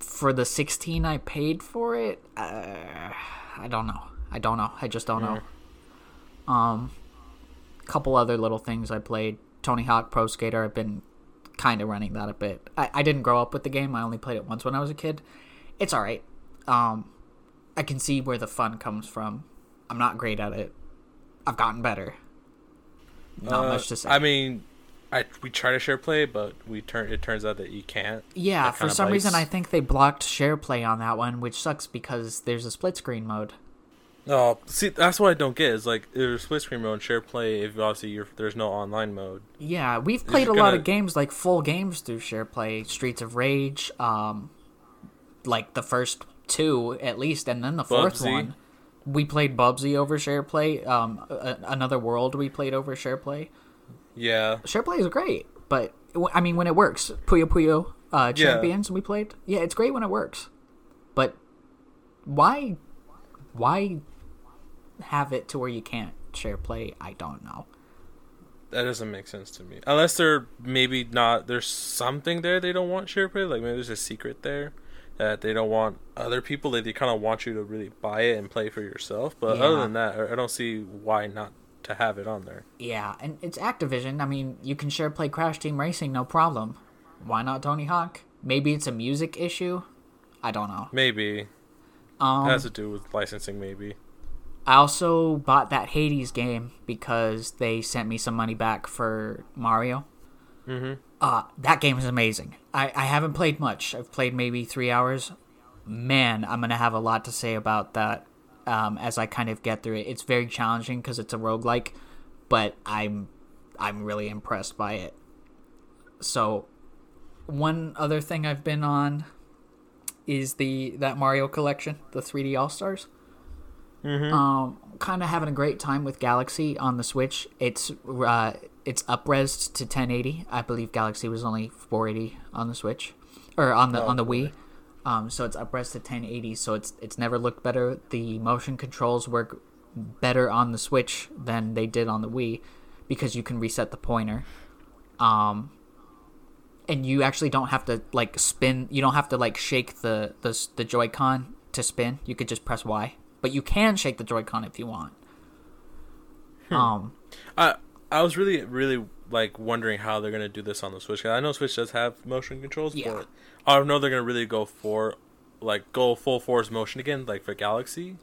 for the 16 I paid for it, uh, I don't know. I don't know. I just don't know. Um, couple other little things I played. Tony Hawk Pro Skater. I've been kind of running that a bit. I, I didn't grow up with the game. I only played it once when I was a kid. It's all right. Um, I can see where the fun comes from. I'm not great at it. I've gotten better. Not Uh, much to say. I mean, I we try to share play, but we turn. It turns out that you can't. Yeah, That for some reason I think they blocked share play on that one, which sucks because there's a split screen mode. Oh, see, that's what I don't get. Is like there's split screen mode and share play. If obviously you're, there's no online mode. Yeah, we've played a you're lot of games like full games through share play, Streets of Rage, um, like the first two at least, and then the fourth Bubsy. one. We played Bubsy over share play. Um, a- another world we played over share play. Yeah, Share play is great, but I mean when it works, Puyo Puyo uh, Yeah. Champions we played. Yeah, it's great when it works, but why, why have it to where you can't share play? I don't know. that doesn't make sense to me. Unless they're maybe not. There's something there they don't want share play. Like maybe there's a secret there that they don't want other people. They, they kind of want you to really buy it and play for yourself. But other than that, I- I don't see why not to have it on there. Yeah, and it's Activision. I mean, you can share play Crash Team Racing, no problem. Why not Tony Hawk? Maybe it's a music issue. I don't know. Maybe Um, it has to do with licensing. Maybe. I also bought that Hades game because they sent me some money back for Mario. Mm-hmm. Uh, that game is amazing. I, I haven't played much. I've played maybe three hours. Man, I'm gonna have a lot to say about that um, as I kind of get through it. It's very challenging because it's a roguelike, but I'm I'm really impressed by it. So, one other thing I've been on is the that Mario collection, the 3D All Stars. Mm-hmm. Um, kind of having a great time with Galaxy on the Switch. It's uh, it's upres to 1080. I believe Galaxy was only 480 on the Switch, or on the Oh, on the. Wii. Um, so it's upres to 1080. So it's it's never looked better. The motion controls work better on the Switch than they did on the Wii because you can reset the pointer. Um, and you actually don't have to like spin. You don't have to like shake the the the Joy-Con to spin. You could just press Y, but you can shake the Joy-Con if you want. Um, I I was really really like wondering how they're gonna do this on the Switch. 'Cause I know Switch does have motion controls, Yeah. but I don't know they're gonna really go for like go full force motion again, like for Galaxy.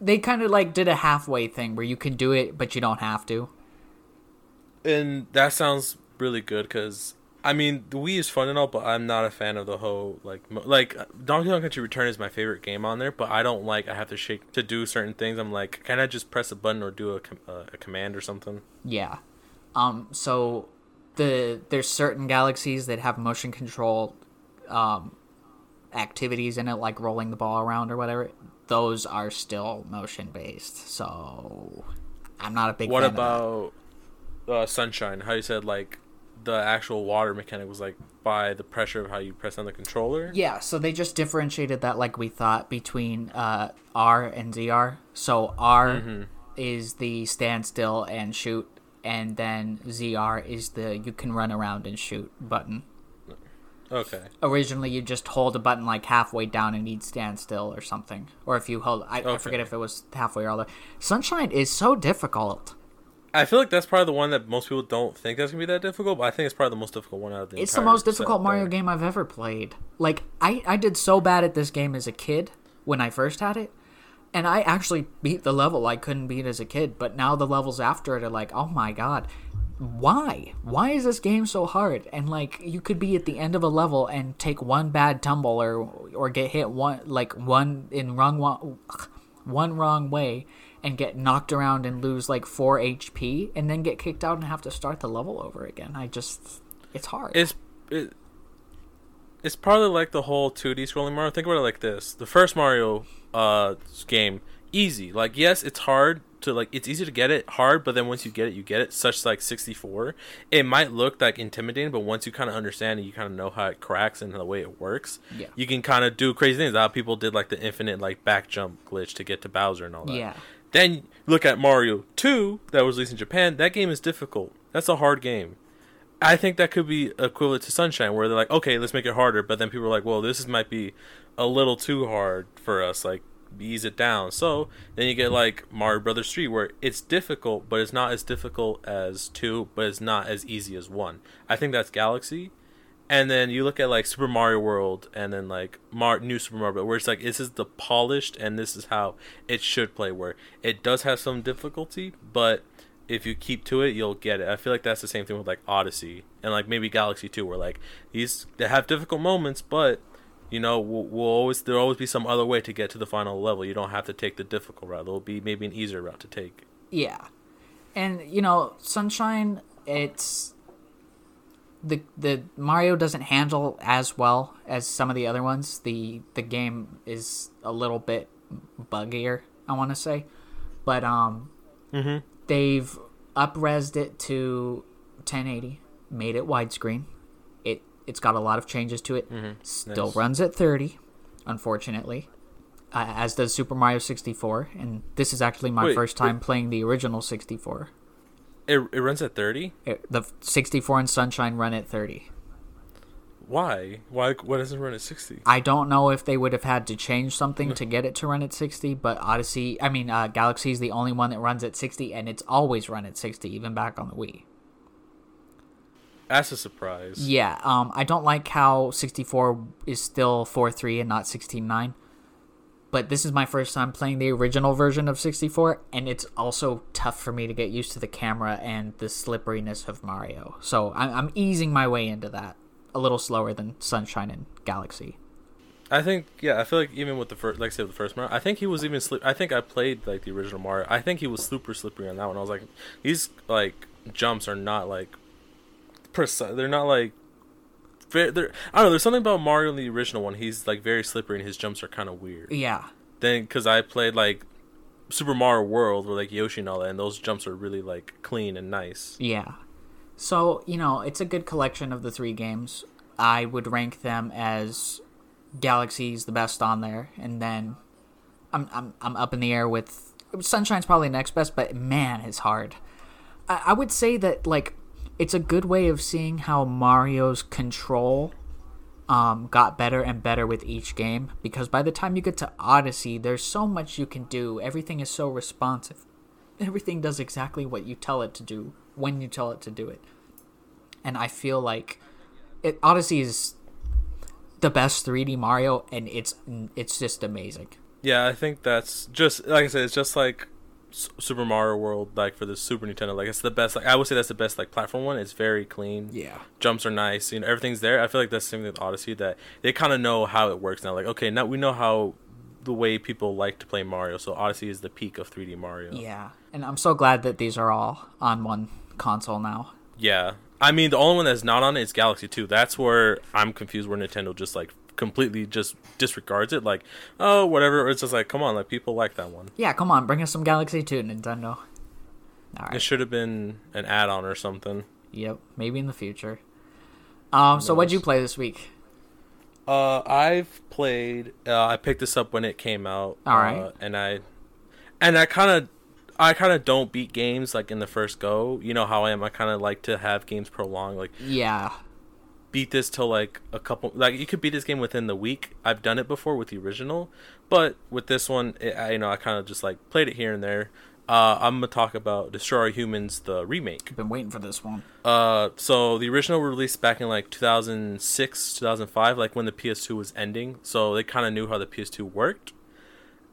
they kind of like did a halfway thing where you can do it, but you don't have to. And that sounds really good because I mean the Wii is fun and all, but I'm not a fan of the whole like mo- like Donkey Kong Country Return is my favorite game on there, but I don't like I have to shake to do certain things. I'm like, can I just press a button or do a com- uh, a command or something? Yeah. Um. So the there's certain galaxies that have motion control, um, activities in it, like rolling the ball around or whatever. Those are still motion based. So I'm not a big. What fan of that. about uh, Sunshine? How you said like the actual water mechanic was like by the pressure of how you press on the controller. Yeah, so they just differentiated that like we thought between uh, R and ZR. So R Mm-hmm. is the standstill and shoot, and then ZR is the you can run around and shoot button. Okay. Originally, you just hold a button like halfway down and you'd stand still or something. Or if you hold, I, I forget if it was halfway or all the. Sunshine is so difficult. I feel like that's probably the one that most people don't think that's gonna be that difficult, but I think it's probably the most difficult one out of the. It's the most difficult Mario there. game I've ever played. Like I, I did so bad at this game as a kid when I first had it, and I actually beat the level I couldn't beat as a kid. But now the levels after it are like, oh my god, why? Why is this game so hard? And like you could be at the end of a level and take one bad tumble or or get hit one like one in wrong one, one wrong way and get knocked around and lose like 4 HP and then get kicked out and have to start the level over again. I just it's hard. It's it, it's probably like the whole 2D scrolling Mario. Think about it like this: the first Mario uh game, easy. Like yes, it's hard to like. It's easy to get it hard, but then once you get it, you get it. Such like 64, it might look like intimidating, but once you kind of understand and you kind of know how it cracks and the way it works, Yeah. you can kind of do crazy things. How people did like the infinite like back jump glitch to get to Bowser and all that. Yeah. Then look at Mario 2 that was released in Japan. That game is difficult. That's a hard game. I think that could be equivalent to Sunshine, where they're like, okay, let's make it harder, but then people are like, well, this is, might be a little too hard for us. Like, ease it down. So then you get like Mario Brothers 3, where it's difficult, but it's not as difficult as 2, but it's not as easy as 1. I think that's Galaxy. And then you look at like Super Mario World, and then like Mar- New Super Mario, where it's like this is the polished, and this is how it should play. Where it does have some difficulty, but if you keep to it, you'll get it. I feel like that's the same thing with like Odyssey and like maybe Galaxy 2, where like these they have difficult moments, but You know, we'll, we'll always there'll always be some other way to get to the final level. You don't have to take the difficult route. There'll be maybe an easier route to take. Yeah, and you know, Sunshine, it's the the Mario doesn't handle as well as some of the other ones. The the game is a little bit buggier, I want to say, but um, Mm-hmm. they've upresed it to 1080, made it widescreen. It it's got a lot of changes to it. Still Nice. runs at 30, unfortunately. Uh, as does Super Mario 64, and this is actually my Wait, first time playing the original 64. It it runs at thirty. It- the 64 and Sunshine run at 30. Why? Why? Why doesn't it run at sixty? I don't know if they would have had to change something *laughs* to get it to run at 60, but Odyssey, I mean, uh, Galaxy is the only one that runs at 60, and it's always run at 60, even back on the Wii. That's a surprise. Yeah, um, I don't like how 64 is still 4.3 and not 16.9. But this is my first time playing the original version of 64, and it's also tough for me to get used to the camera and the slipperiness of Mario. So I'm, I'm easing my way into that a little slower than Sunshine and Galaxy. I think yeah, I feel like even with the first, like I said, with the first Mario, I think he was even slip. I think I played like the original Mario. I think he was super slippery on that one. I was like, these like jumps are not like precise. They're not like. Very, they're, I don't know. There's something about Mario in the original one. He's like very slippery, and his jumps are kind of weird. Yeah, Then, because I played like Super Mario World with like Yoshi and all that, and those jumps are really like clean and nice. yeah. So, you know, it's a good collection of the three games. I would rank them as Galaxy's the best on there, and then I'm I'm I'm up in the air with Sunshine's probably next best, but man, it's hard. I, I would say that like it's a good way of seeing how Mario's control um, got better and better with each game because by the time you get to Odyssey, there's so much you can do. Everything is so responsive. Everything does exactly what you tell it to do when you tell it to do it. And I feel like it, Odyssey is the best 3D Mario, and it's it's just amazing. Yeah, I think that's just like I said. It's just like S- Super Mario World, like for the Super Nintendo. Like it's the best. Like I would say that's the best like platform one. It's very clean. Yeah. Jumps are nice. You know everything's there. I feel like that's the same thing with Odyssey. That they kind of know how it works now. Like okay, now we know how the way people like to play Mario. So Odyssey is the peak of 3D Mario. Yeah, and I'm so glad that these are all on one console now. Yeah. I mean, the only one that's not on it is Galaxy 2. That's where I'm confused where Nintendo just like completely just disregards it. Like, oh, whatever. It's just like, come on, like people like that one. Yeah, come on, bring us some Galaxy 2, Nintendo. All It should have been an add-on or something. Yep, maybe in the future. Um, so what'd you play this week? Uh, I've played. Uh, I picked this up when it came out. All right. uh, and I, and I kind of, I kind of don't beat games like in the first go. You know how I am. I kind of like to have games prolong. Like Yeah, beat this till like a couple. Like you could beat this game within the week. I've done it before with the original, but with this one, it, I, you know, I kind of just like played it here and there. Uh, I'm gonna talk about Destroy Humans, the remake. I've been waiting for this one. Uh, so the original were released back in like 2006, 2005, like when the PS2 was ending. So they kind of knew how the PS2 worked,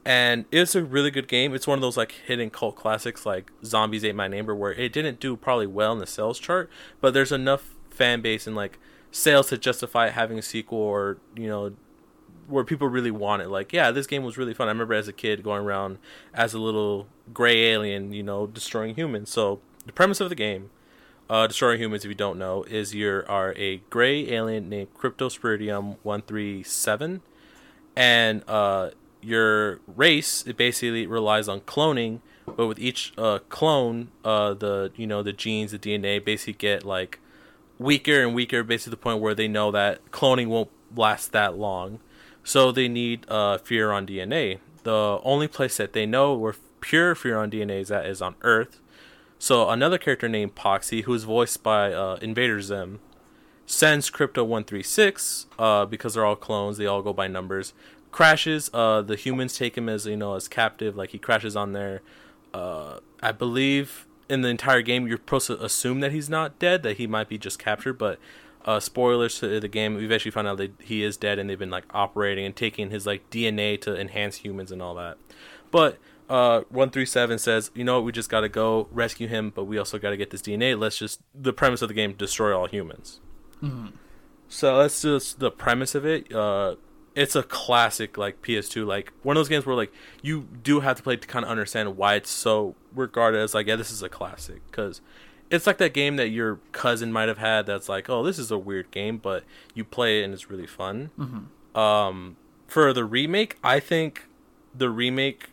and it's a really good game. It's one of those like hidden cult classics, like Zombies Ate My Neighbor, where it didn't do probably well in the sales chart, but there's enough fan base and like sales to justify having a sequel, or you know, where people really want it. Like, yeah, this game was really fun. I remember as a kid going around as a little gray alien, you know, destroying humans. So the premise of the game, uh, destroying humans, if you don't know, is you are a gray alien named Cryptosporidium one three seven, and uh, your race it basically relies on cloning. But with each uh, clone, uh, the you know the genes, the DNA, basically get like weaker and weaker, basically to the point where they know that cloning won't last that long. So they need uh, Furon DNA. The only place that they know where pure Furon DNA is at is on Earth. So another character named Poxy, who is voiced by uh, Invader Zim, sends Crypto one three six uh, because they're all clones. They all go by numbers. Crashes. Uh, the humans take him as you know as captive. Like he crashes on there. Uh, I believe in the entire game you're supposed to assume that he's not dead, that he might be just captured. But uh, spoilers to the game, we've actually found out that he is dead, and they've been like operating and taking his like DNA to enhance humans and all that. But uh, one three seven says, you know what, we just got to go rescue him, but we also got to get this DNA. Let's just the premise of the game: destroy all humans. So that's just the premise of it. Uh, it's a classic like PS2 like one of those games where like you do have to play to kind of understand why it's so regarded as like yeah this is a classic because it's like that game that your cousin might have had that's like oh this is a weird game but you play it and it's really fun. Mm-hmm. Um, for the remake, I think the remake.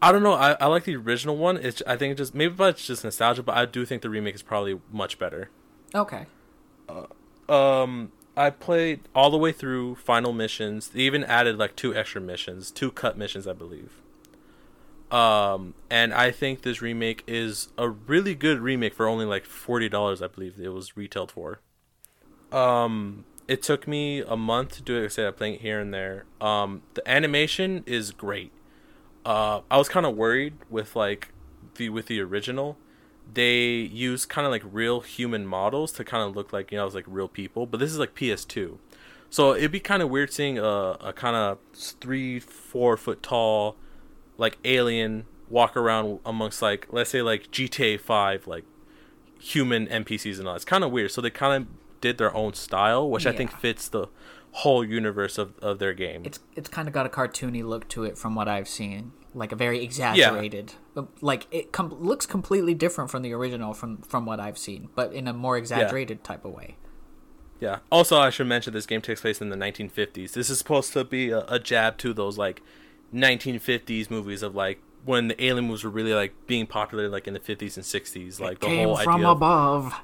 I don't know. I, I like the original one. It's I think it just maybe it's just nostalgia, but I do think the remake is probably much better. Okay. Um, I played all the way through final missions. They even added like two extra missions, two cut missions, I believe. Um, and I think this remake is a really good remake for only like forty dollars. I believe it was retailed for. Um, it took me a month to do it. Like I said I'm playing it here and there. Um, the animation is great. Uh, I was kind of worried with like the with the original. They use kind of like real human models to kind of look like you know, it's like real people. But this is like PS2, so it'd be kind of weird seeing a, a kind of three, four foot tall, like alien walk around amongst like let's say like GTA Five like human NPCs and all. It's kind of weird. So they kind of did their own style, which I think fits the whole universe of, of their game. It's it's kind of got a cartoony look to it from what I've seen, like a very exaggerated. uh, Like it com- looks completely different from the original from from what I've seen, but in a more exaggerated type of way. Yeah. Also, I should mention this game takes place in the 1950s. This is supposed to be a, a jab to those like 1950s movies of like when the alien movies were really like being popular like in the 50s and 60s. Like the Came whole from idea. Of, above.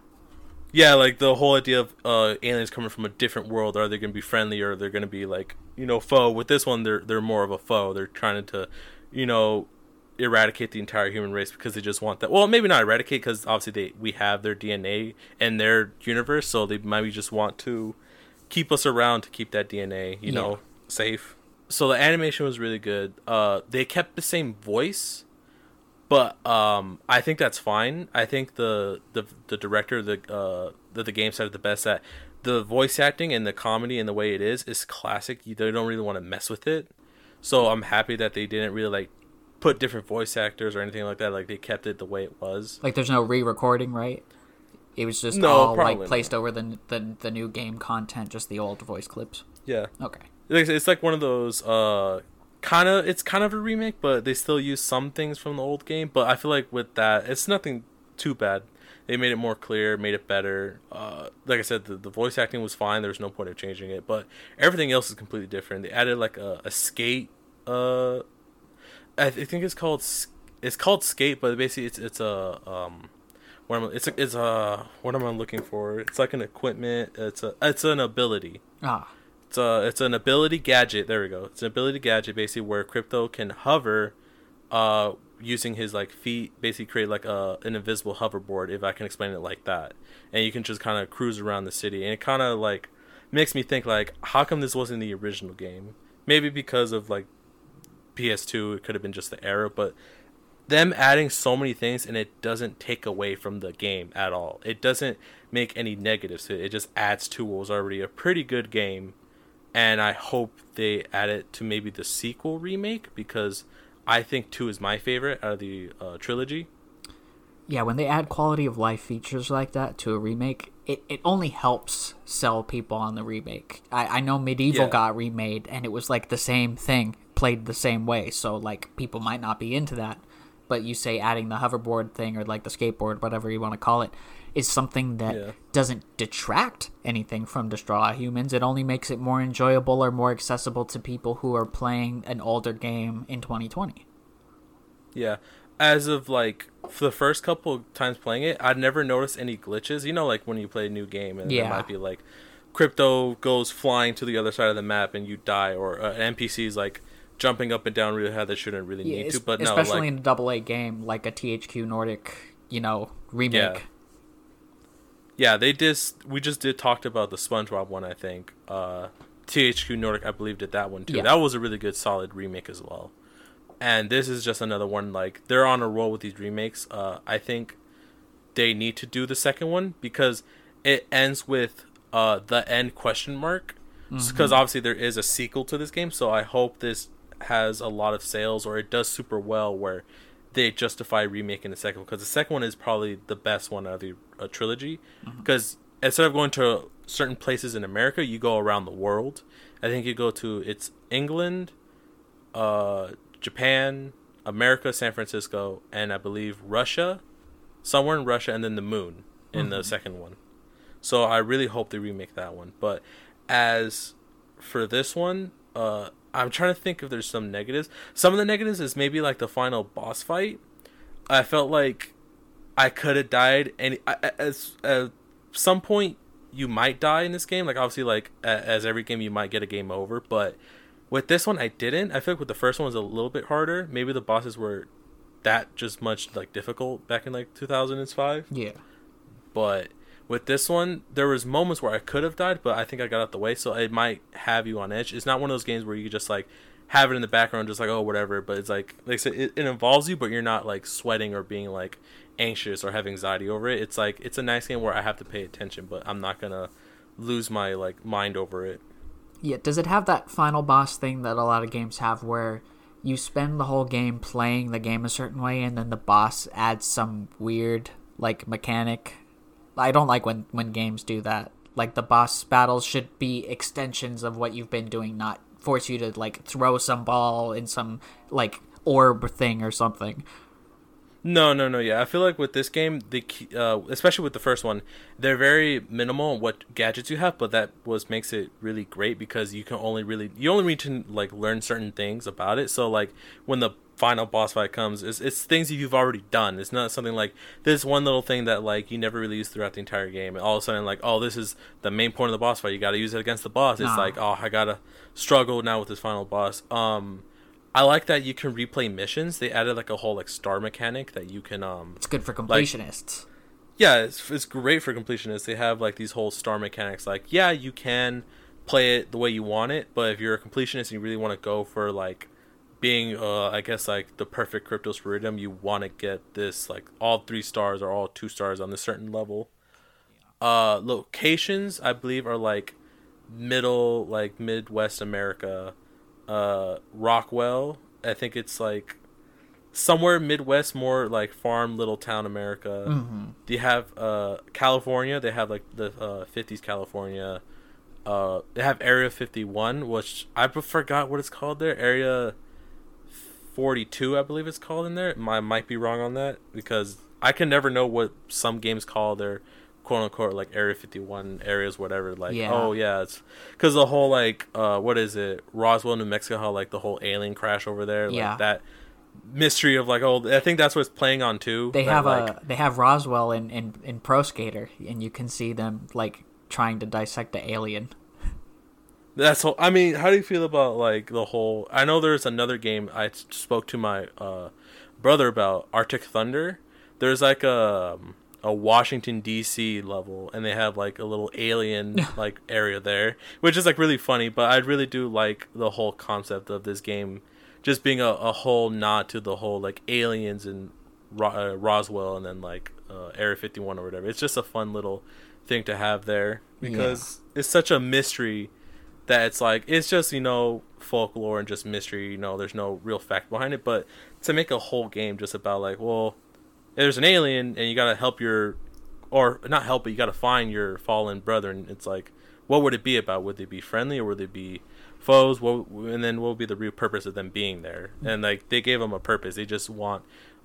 yeah, like the whole idea of uh, aliens coming from a different world. Are they going to be friendly or are they're going to be like you know foe? With this one, they're they're more of a foe. They're trying to, you know, eradicate the entire human race because they just want that. Well, maybe not eradicate because obviously they we have their DNA and their universe, so they maybe just want to keep us around to keep that DNA, you know, safe. So the animation was really good. Uh, they kept the same voice, but um, I think that's fine. I think the the the director, the uh, that the game said the best at the voice acting and the comedy and the way it is is classic. You they don't really want to mess with it. So I'm happy that they didn't really like put different voice actors or anything like that. Like they kept it the way it was. Like there's no re-recording, right? It was just No, all like not. placed over the, the the new game content, just the old voice clips. Yeah. Okay. It's it's like one of those uh kind of it's kind of a remake, but they still use some things from the old game. But I feel like with that, it's nothing too bad. They made it more clear, made it better. Uh, like I said, the, the voice acting was fine. There was no point of changing it, but everything else is completely different. They added like a, a skate. Uh, I th- think it's called it's called skate, but basically it's it's a um, what am I, it's a, it's a what am I looking for? It's like an equipment. It's a it's an ability. Ah, It's a it's an ability gadget. There we go. It's an ability gadget basically where crypto can hover, uh, using his like feet. Basically, create like a an invisible hoverboard. If I can explain it like that, and you can just kind of cruise around the city, and it kind of like makes me think like, how come this wasn't the original game? Maybe because of like PS2, it could have been just the era, but them adding so many things and it doesn't take away from the game at all. It doesn't make any negatives to it. It just adds to what was already a pretty good game. And I hope they add it to maybe the sequel remake because I think 2 is my favorite out of the uh, trilogy. yeah. When they add quality of life features like that to a remake, it, it only helps sell people on the remake. I, I know MediEvil Yeah. got remade and it was like the same thing, played the same way. So like people might not be into that, but you say adding the hoverboard thing or like the skateboard, whatever you want to call it, is something that Yeah. doesn't detract anything from Destroy Humans. It only makes it more enjoyable or more accessible to people who are playing an older game in 2020. Yeah. As of like the first couple times playing it, I'd never noticed any glitches. You know, like when you play a new game and Yeah. there might be like crypto goes flying to the other side of the map and you die, or uh, an NPC is like jumping up and down really high that shouldn't really need to. But no, especially like in a double A game like a THQ Nordic, you know, remake. Yeah. Yeah, they just we just did talked about the SpongeBob one. I think uh, THQ Nordic, I believe, did that one too. Yeah. That was a really good, solid remake as well. And this is just another one. Like they're on a roll with these remakes. Uh, I think they need to do the second one because it ends with uh, the end question mark. Because obviously there is a sequel to this game, so I hope this has a lot of sales or it does super well where they justify remaking the second one. Because the second one is probably the best one out of the uh, trilogy. Because instead of going to certain places in America, you go around the world. I think you go to it's England, uh, Japan, America, San Francisco, and I believe Russia, somewhere in Russia, and then the moon in mm-hmm. the second one. So I really hope they remake that one. But as for this one, uh, I'm trying to think if there's some negatives. Some of the negatives is maybe like the final boss fight. I felt like I could have died, and as at some point you might die in this game. Like obviously, like as every game, you might get a game over. But with this one, I didn't. I feel like with the first one was a little bit harder. Maybe the bosses were that just much like difficult back in like 2005. Yeah. But with this one, there was moments where I could have died, but I think I got out the way, so it might have you on edge. It's not one of those games where you just like have it in the background, just like oh whatever. But it's like like I said, it, it involves you, but you're not like sweating or being like anxious or have anxiety over it. It's like it's a nice game where I have to pay attention, but I'm not gonna lose my like mind over it. Yeah, does it have that final boss thing that a lot of games have where you spend the whole game playing the game a certain way and then the boss adds some weird like mechanic I don't like when when games do that. Like the boss battles should be extensions of what you've been doing, not force you to like throw some ball in some like orb thing or something. No, no, no. Yeah, I feel like with this game, the uh, especially with the first one, they're very minimal what gadgets you have, but that was makes it really great because you can only really you only need to like learn certain things about it. So like when the final boss fight comes, it's, it's things that you've already done. It's not something like this one little thing that like you never really use throughout the entire game. And all of a sudden, like, oh, this is the main point of the boss fight. You got to use it against the boss. It's like, oh, I gotta struggle now with this final boss. Um, I like that you can replay missions. They added like a whole like star mechanic that you can um. It's good for completionists. Like, yeah, it's it's great for completionists. They have like these whole star mechanics. Like, yeah, you can play it the way you want it, but if you're a completionist and you really want to go for like being uh I guess like the perfect cryptosporidium, you want to get this like all three stars or all two stars on a certain level. Uh locations I believe are like middle like Midwest America. Uh Rockwell, I think it's like somewhere Midwest more like farm little town America. Mm-hmm. They have uh California, they have like the uh 50s California. Uh, they have Area 51, which I forgot what it's called there. Area 42, I believe it's called in there. I might be wrong on that because I can never know what some games call their quote unquote like Area 51 areas, whatever. Like, yeah. oh yeah, it's because the whole like uh, what is it, Roswell, New Mexico? How like the whole alien crash over there, yeah. that mystery of like oh I think that's what's playing on too. They that, have like, a they have Roswell in, in in Pro Skater, and you can see them like trying to dissect the alien. That's whole, I mean, how do you feel about like the whole? I know there's another game I spoke to my uh, brother about Arctic Thunder. There's like a a Washington D.C. level, and they have like a little alien *laughs* like area there, which is like really funny. But I really do like the whole concept of this game, just being a, a whole nod to the whole like aliens and Ro- uh, Roswell, and then like uh, Area 51 or whatever. It's just a fun little thing to have there because yeah. it's such a mystery that it's like it's just you know folklore and just mystery. You know, there's no real fact behind it. But to make a whole game just about like, well, there's an alien and you gotta help your, or not help, but you gotta find your fallen brother and It's like, what would it be about? Would they be friendly or would they be foes? What and then what would be the real purpose of them being there? And like they gave them a purpose. They just want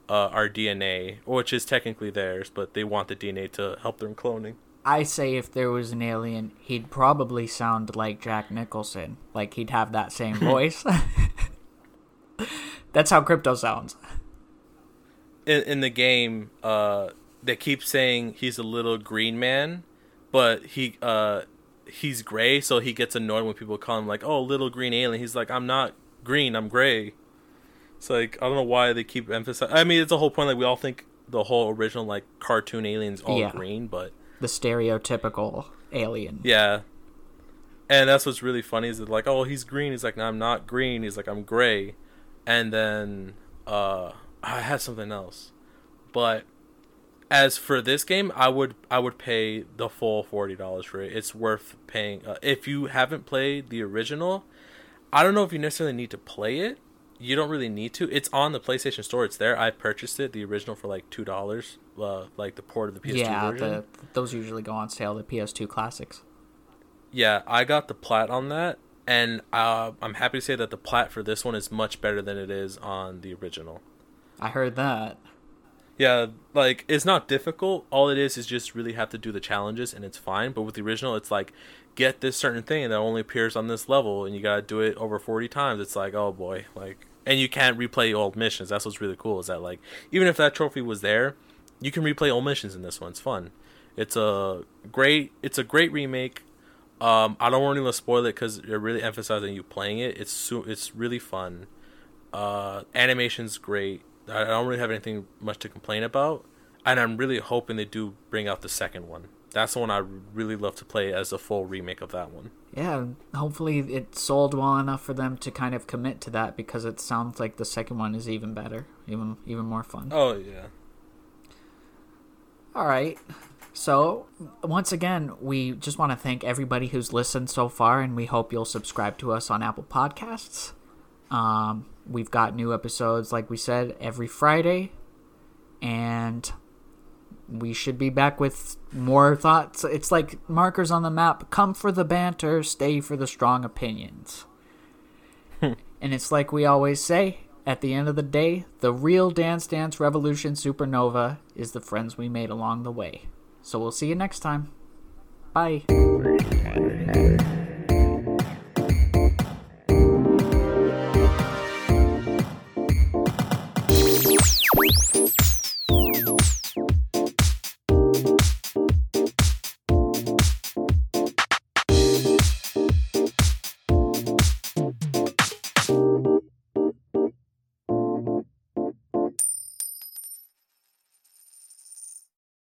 uh, our DNA, which is technically theirs, but they want the DNA to help them cloning. I say if there was an alien, he'd probably sound like Jack Nicholson. Like he'd have that same *laughs* voice. *laughs* That's how crypto sounds. In, in the game, uh, they keep saying he's a little green man, but he uh, he's gray, so he gets annoyed when people call him like, "Oh, little green alien." He's like, "I'm not green, I'm gray." It's like I don't know why they keep emphasizing. I mean, it's a whole point. Like we all think the whole original like cartoon aliens all yeah. green, but the stereotypical alien. Yeah. And that's what's really funny is that like, oh, he's green. He's like, no, I'm not green. He's like, I'm gray. And then uh, I had something else, but as for this game, I would I would pay the full forty dollars for it. It's worth paying. Uh, if you haven't played the original, I don't know if you necessarily need to play it, you don't really need to. It's on the PlayStation Store. It's there. I purchased it, the original, for like two dollars. Uh, like the port of the PS2 yeah, version. The, those usually go on sale. The PS2 classics. Yeah, I got the plat on that, and uh, I'm happy to say that the plat for this one is much better than it is on the original. I heard that. Yeah, like it's not difficult. All it is is just really have to do the challenges, and it's fine. But with the original, it's like get this certain thing that only appears on this level, and you gotta do it over forty times. It's like oh boy, like, and you can't replay old missions. That's what's really cool. Is that like even if that trophy was there, you can replay old missions in this one. It's fun. It's a great. It's a great remake. Um, I don't want to spoil it because they're really emphasizing you playing it. It's so, it's really fun. Uh, animation's great I don't really have anything much to complain about, and I'm really hoping they do bring out the second one. That's the one I really love to play as a full remake of that one. Yeah, hopefully it sold well enough for them to kind of commit to that because it sounds like the second one is even better, even even more fun. Oh yeah. All right. So, once again, we just want to thank everybody who's listened so far, and we hope you'll subscribe to us on Apple Podcasts. Um, we've got new episodes, like we said, every Friday, and we should be back with more thoughts. It's like markers on the map. Come for the banter, stay for the strong opinions. *laughs* and it's like we always say at the end of the day, the real Dance Dance Revolution Supernova is the friends we made along the way. So we'll see you next time. Bye.